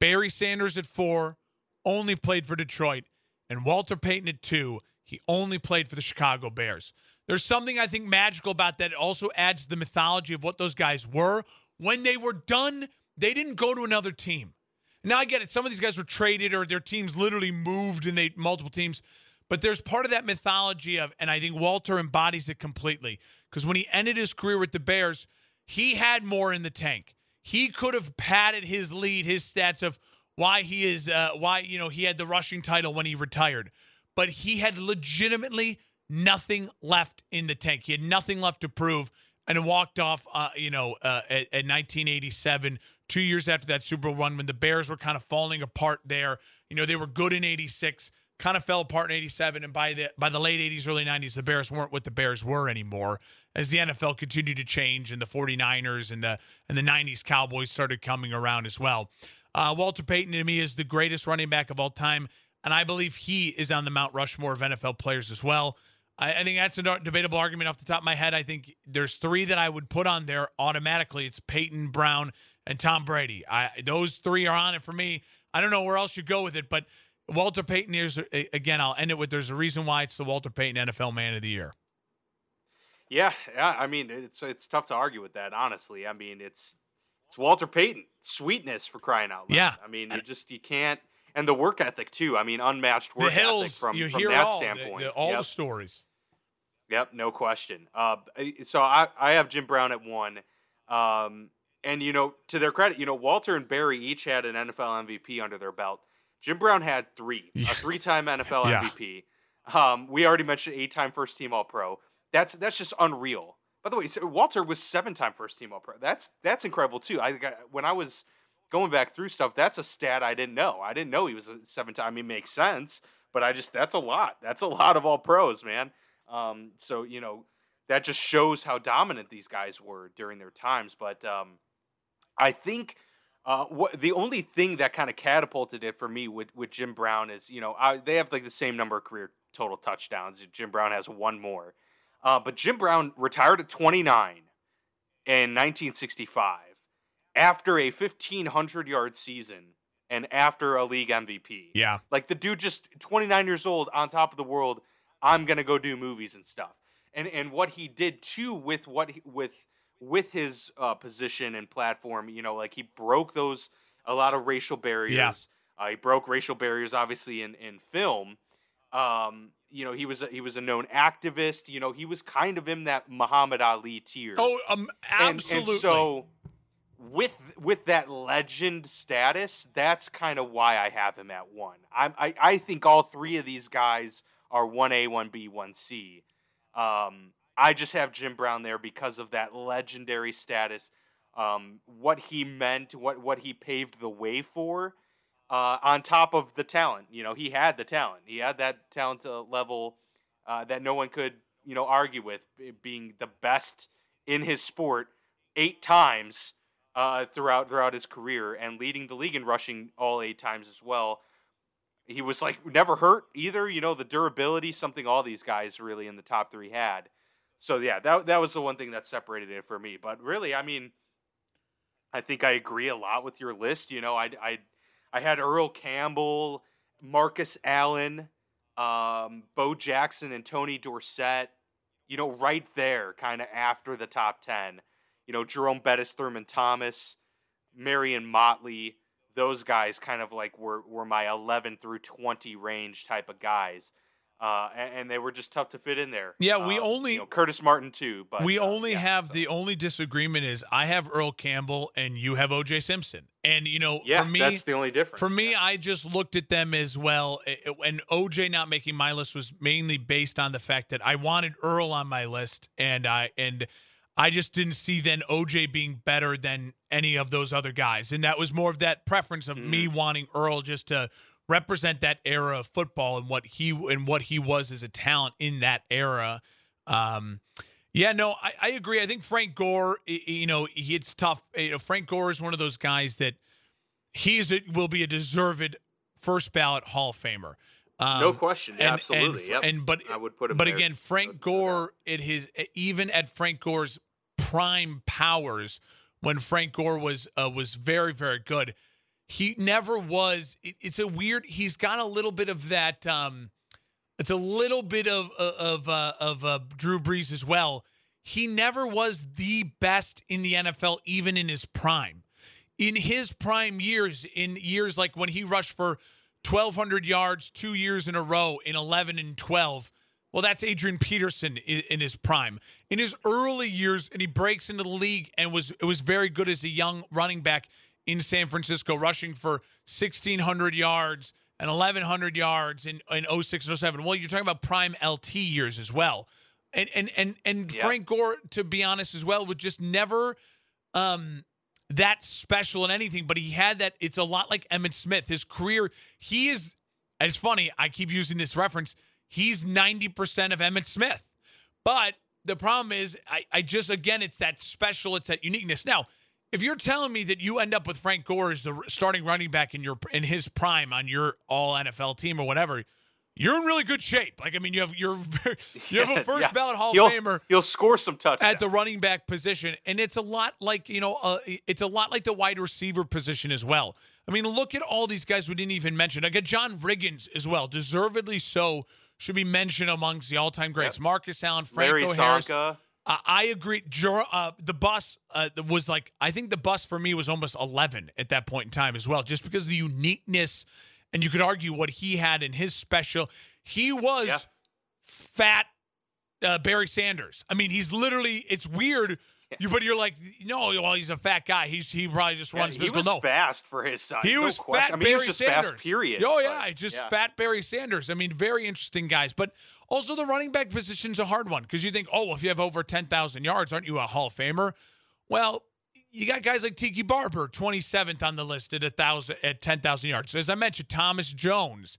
Barry Sanders at four, only played for Detroit. And Walter Payton at two, he only played for the Chicago Bears. There's something I think magical about that. It also adds the mythology of what those guys were. When they were done, they didn't go to another team. Now I get it. Some of these guys were traded or their teams literally moved and they multiple teams. But there's part of that mythology of, and I think Walter embodies it completely. Because when he ended his career with the Bears, he had more in the tank. He could have padded his lead, his stats of why he is, uh, why you know he had the rushing title when he retired. But he had legitimately nothing left in the tank. He had nothing left to prove and walked off, uh, you know, uh, at, at, 1987, two years after that Super Bowl run when the Bears were kind of falling apart there. You know, they were good in 86, kind of fell apart in 87, and by the by the late 80s, early 90s, the Bears weren't what the Bears were anymore. As the NFL continued to change, and the 49ers and the and the 90s Cowboys started coming around as well. Uh, Walter Payton to me is the greatest running back of all time, and I believe he is on the Mount Rushmore of NFL players as well. I, I, think that's a debatable argument off the top of my head. I think there's three that I would put on there automatically. It's Payton, Brown, and Tom Brady. I, those three are on it for me. I don't know where else you go with it, but Walter Payton is again. I'll end it with there's a reason why it's the Walter Payton NFL Man of the Year. Yeah, yeah. I mean, it's it's tough to argue with that. Honestly, I mean, it's it's Walter Payton sweetness for crying out loud. Yeah, I mean, you just you can't and the work ethic too. I mean, unmatched work the hills, ethic from, you from hear that all, standpoint. The, the, all yep. the stories. Yep, no question. Uh, so I, I have Jim Brown at one. Um, and, you know, to their credit, you know, Walter and Barry each had an NFL MVP under their belt. Jim Brown had three, a three time NFL yeah. MVP. Um, we already mentioned eight time first team All Pro. That's that's just unreal. By the way, Walter was seven time first team All Pro. That's that's incredible too. I when I was going back through stuff, that's a stat I didn't know. I didn't know he was a seven time. I mean, makes sense, but I just that's a lot. That's a lot of all pros, man. Um, so you know that just shows how dominant these guys were during their times. But um, I think uh, what the only thing that kind of catapulted it for me with with Jim Brown is you know I, they have like the same number of career total touchdowns. Jim Brown has one more, uh, but Jim Brown retired at 29 in 1965 after a 1500 yard season and after a league MVP. Yeah. Like the dude just 29 years old on top of the world, I'm going to go do movies and stuff. And and what he did too with what he, with with his uh, position and platform, you know, like he broke those a lot of racial barriers. Yeah. Uh, he broke racial barriers obviously in in film. Um, you know, he was a, he was a known activist. You know, he was kind of in that Muhammad Ali tier. Oh, um, And- absolutely. And, so with with that legend status, that's kind of why I have him at one. I'm, I I think all three of these guys are one A, one B, one C. Um, I just have Jim Brown there because of that legendary status, um, what he meant, what what he paved the way for. Uh, on top of the talent, you know, he had the talent. He had that talent uh, level uh, that no one could, you know, argue with, being the best in his sport eight times uh, throughout throughout his career and leading the league in rushing all eight times as well. He was like never hurt either. You know the durability, something all these guys really in the top three had. So yeah, that that was the one thing that separated it for me. But really, I mean, I think I agree a lot with your list. You know, I I I had Earl Campbell, Marcus Allen, um, Bo Jackson, and Tony Dorsett. You know, right there, kind of after the top ten you know, Jerome Bettis, Thurman Thomas, Marion Motley, those guys kind of like were, were my 11 through 20 range type of guys. Uh, and, and they were just tough to fit in there. Yeah, we Um, only- you know, Curtis Martin too, but we uh, only yeah, have so- the only disagreement is I have Earl Campbell and you have OJ Simpson. And you know, yeah. for me that's the only difference. for me yeah. I just looked at them as well and OJ not making my list was mainly based on the fact that I wanted Earl on my list and I and I just didn't see then OJ being better than any of those other guys. And that was more of that preference of me wanting Earl just to represent that era of football and what he and what he was as a talent in that era. Um, yeah, no, I, I agree. I think Frank Gore, you know, he, it's tough. You know, Frank Gore is one of those guys that he's a, will be a deserved first ballot Hall of Famer. Um, no question. And- absolutely. And, yep. and but I would put him but there. again, Frank Gore, at his even at Frank Gore's prime powers, when Frank Gore was uh, was very very good, he never was. It, it's a weird. He's got a little bit of that. Um, it's a little bit of of uh, of uh, Drew Brees as well. He never was the best in the NFL, even in his prime. In his prime years, in years like when he rushed for 1,200 yards two years in a row in 11 and 12. Well, that's Adrian Peterson in his prime. In his early years, and he breaks into the league and was it was very good as a young running back in San Francisco, rushing for 1,600 yards and 1,100 yards in, in 06 and 07. Well, you're talking about prime LT years as well. And and and and Yeah. Frank Gore, to be honest as well, was just never um that special in anything, but he had that. It's a lot like Emmitt Smith. His career, he is. It's funny. I keep using this reference. He's ninety percent of Emmitt Smith, but the problem is, I, I just again, it's that special. It's that uniqueness. Now, if you're telling me that you end up with Frank Gore as the starting running back in your in his prime on your All NFL team or whatever, you're in really good shape. Like I mean, you have you're you have a first Yeah. ballot Hall of Famer He'll score some touchdowns. at the running back position, and it's a lot like you know, uh, it's a lot like the wide receiver position as well. I mean, look at all these guys we didn't even mention. Like John Riggins as well, deservedly so, should be mentioned amongst the all-time greats. Marcus Allen, Franco Harris. Uh, I agree. Uh, the bus uh, was like I think the bus for me was almost eleven at that point in time as well, just because of the uniqueness, and you could argue what he had in his special. He was Yeah. fat uh, Barry Sanders. I mean, he's literally. It's weird, you but you're like, no, well, he's a fat guy. He's he probably just Yeah, runs he physical. was no, fast for his size. he no was question. fat I mean, Barry he was just Sanders. fast. Period. Oh but, yeah, just yeah. fat Barry Sanders. I mean, very interesting guys. But also the running back position's a hard one because you think, oh, well, if you have over ten thousand yards, aren't you a Hall of Famer? Well, you got guys like Tiki Barber, 27th on the list at a thousand at 10,000 yards. As I mentioned, Thomas Jones.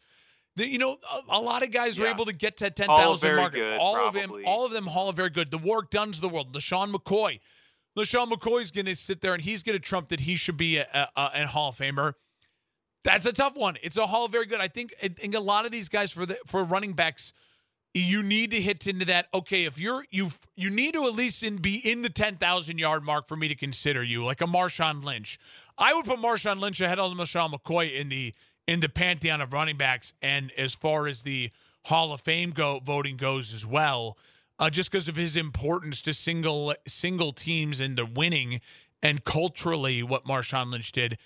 The, you know, a, a, lot of guys Yeah. were able to get to 10,000 of mark. good, all of them, all of them, Hall of very good. The Warrick Dunns of the world, LeSean McCoy. LeSean McCoy's going to sit there and he's going to trump that he should be a, a, a, Hall of Famer. That's a tough one. It's a Hall of very good. I think, I think a lot of these guys for the for running backs, you need to hit into that. Okay, if you're you you need to at least in, be in the ten thousand yard mark for me to consider you, like a Marshawn Lynch. I would put Marshawn Lynch ahead of LeSean McCoy in the in the pantheon of running backs, and as far as the Hall of Fame go voting goes as well, uh, just because of his importance to single single teams and the winning, and culturally what Marshawn Lynch did.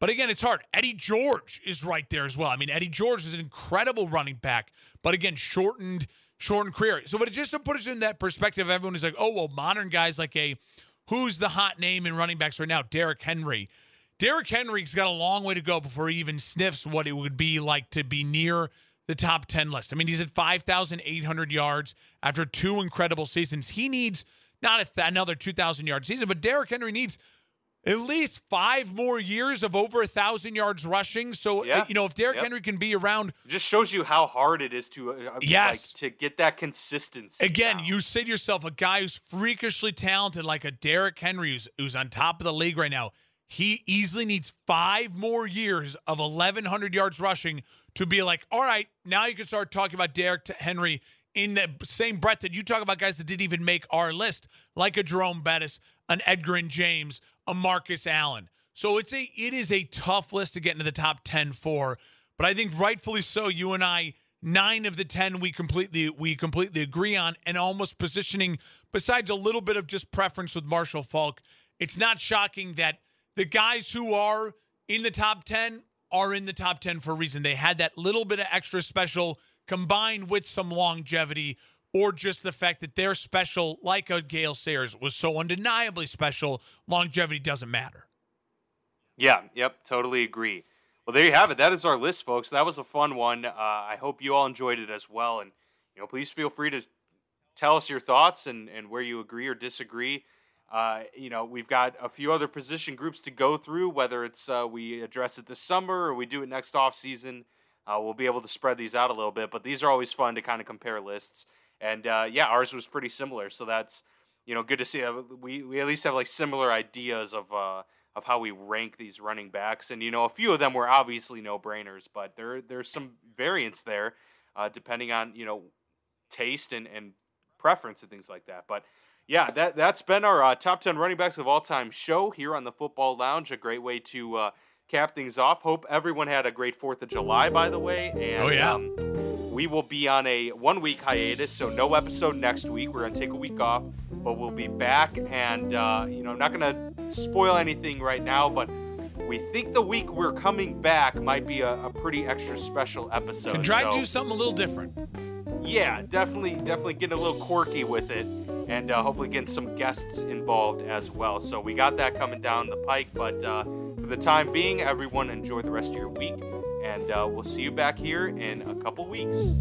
But again, it's hard. Eddie George is right there as well. I mean, Eddie George is an incredible running back, but again, shortened, shortened career. So, but it just to put us in that perspective, everyone is like, oh, well, modern guys like a who's the hot name in running backs right now? Derrick Henry. Derrick Henry's got a long way to go before he even sniffs what it would be like to be near the top 10 list. I mean, he's at 5,800 yards after two incredible seasons. He needs not a th- another 2,000 yard season, but Derrick Henry needs at least five more years of over a thousand yards rushing. So, Yeah. uh, you know, if Derrick Yep. Henry can be around It just shows you how hard it is to uh, Yes. like, to get that consistency. Again, down. you say to yourself, a guy who's freakishly talented like a Derrick Henry, who's, who's on top of the league right now, he easily needs five more years of 1,100 yards rushing to be like, all right, now you can start talking about Derrick T- Henry in the same breath that you talk about guys that didn't even make our list, like a Jerome Bettis, an Edgerrin James, a Marcus Allen. So it's a it is a tough list to get into the top 10 for, but I think rightfully so. You and I, nine of the 10 we completely we completely agree on, and almost positioning besides a little bit of just preference with Marshall Faulk. It's not shocking that the guys who are in the top 10 are in the top 10 for a reason. They had that little bit of extra special combined with some longevity or just the fact that they're special, like a Gale Sayers was so undeniably special, longevity doesn't matter. Yeah, yep, totally agree. Well, there you have it. That is our list, folks. That was a fun one. Uh, I hope you all enjoyed it as well. And you know, please feel free to tell us your thoughts and, and where you agree or disagree. Uh, you know, we've got a few other position groups to go through. Whether it's uh, we address it this summer or we do it next off season, uh, we'll be able to spread these out a little bit. But these are always fun to kind of compare lists. And uh, yeah, ours was pretty similar. So that's you know good to see. Uh, we we at least have like similar ideas of uh, of how we rank these running backs. And you know, a few of them were obviously no brainers, but there there's some variance there, depending on you know taste and and preference and things like that. But yeah, that that's been our uh, top ten running backs of all time show here on the Football Lounge. A great way to uh, cap things off. Hope everyone had a great Fourth of July, by the way. And, Oh, yeah. Um, we will be on a one week hiatus, so no episode next week. We're gonna take a week off, but we'll be back. And uh, you know, I'm not gonna spoil anything right now, but we think the week we're coming back might be a, a pretty extra special episode. Can try to do something a little different. Yeah, definitely, definitely getting a little quirky with it, and uh, hopefully getting some guests involved as well. So we got that coming down the pike. But uh, for the time being, everyone enjoy the rest of your week, and uh, we'll see you back here in a couple weeks.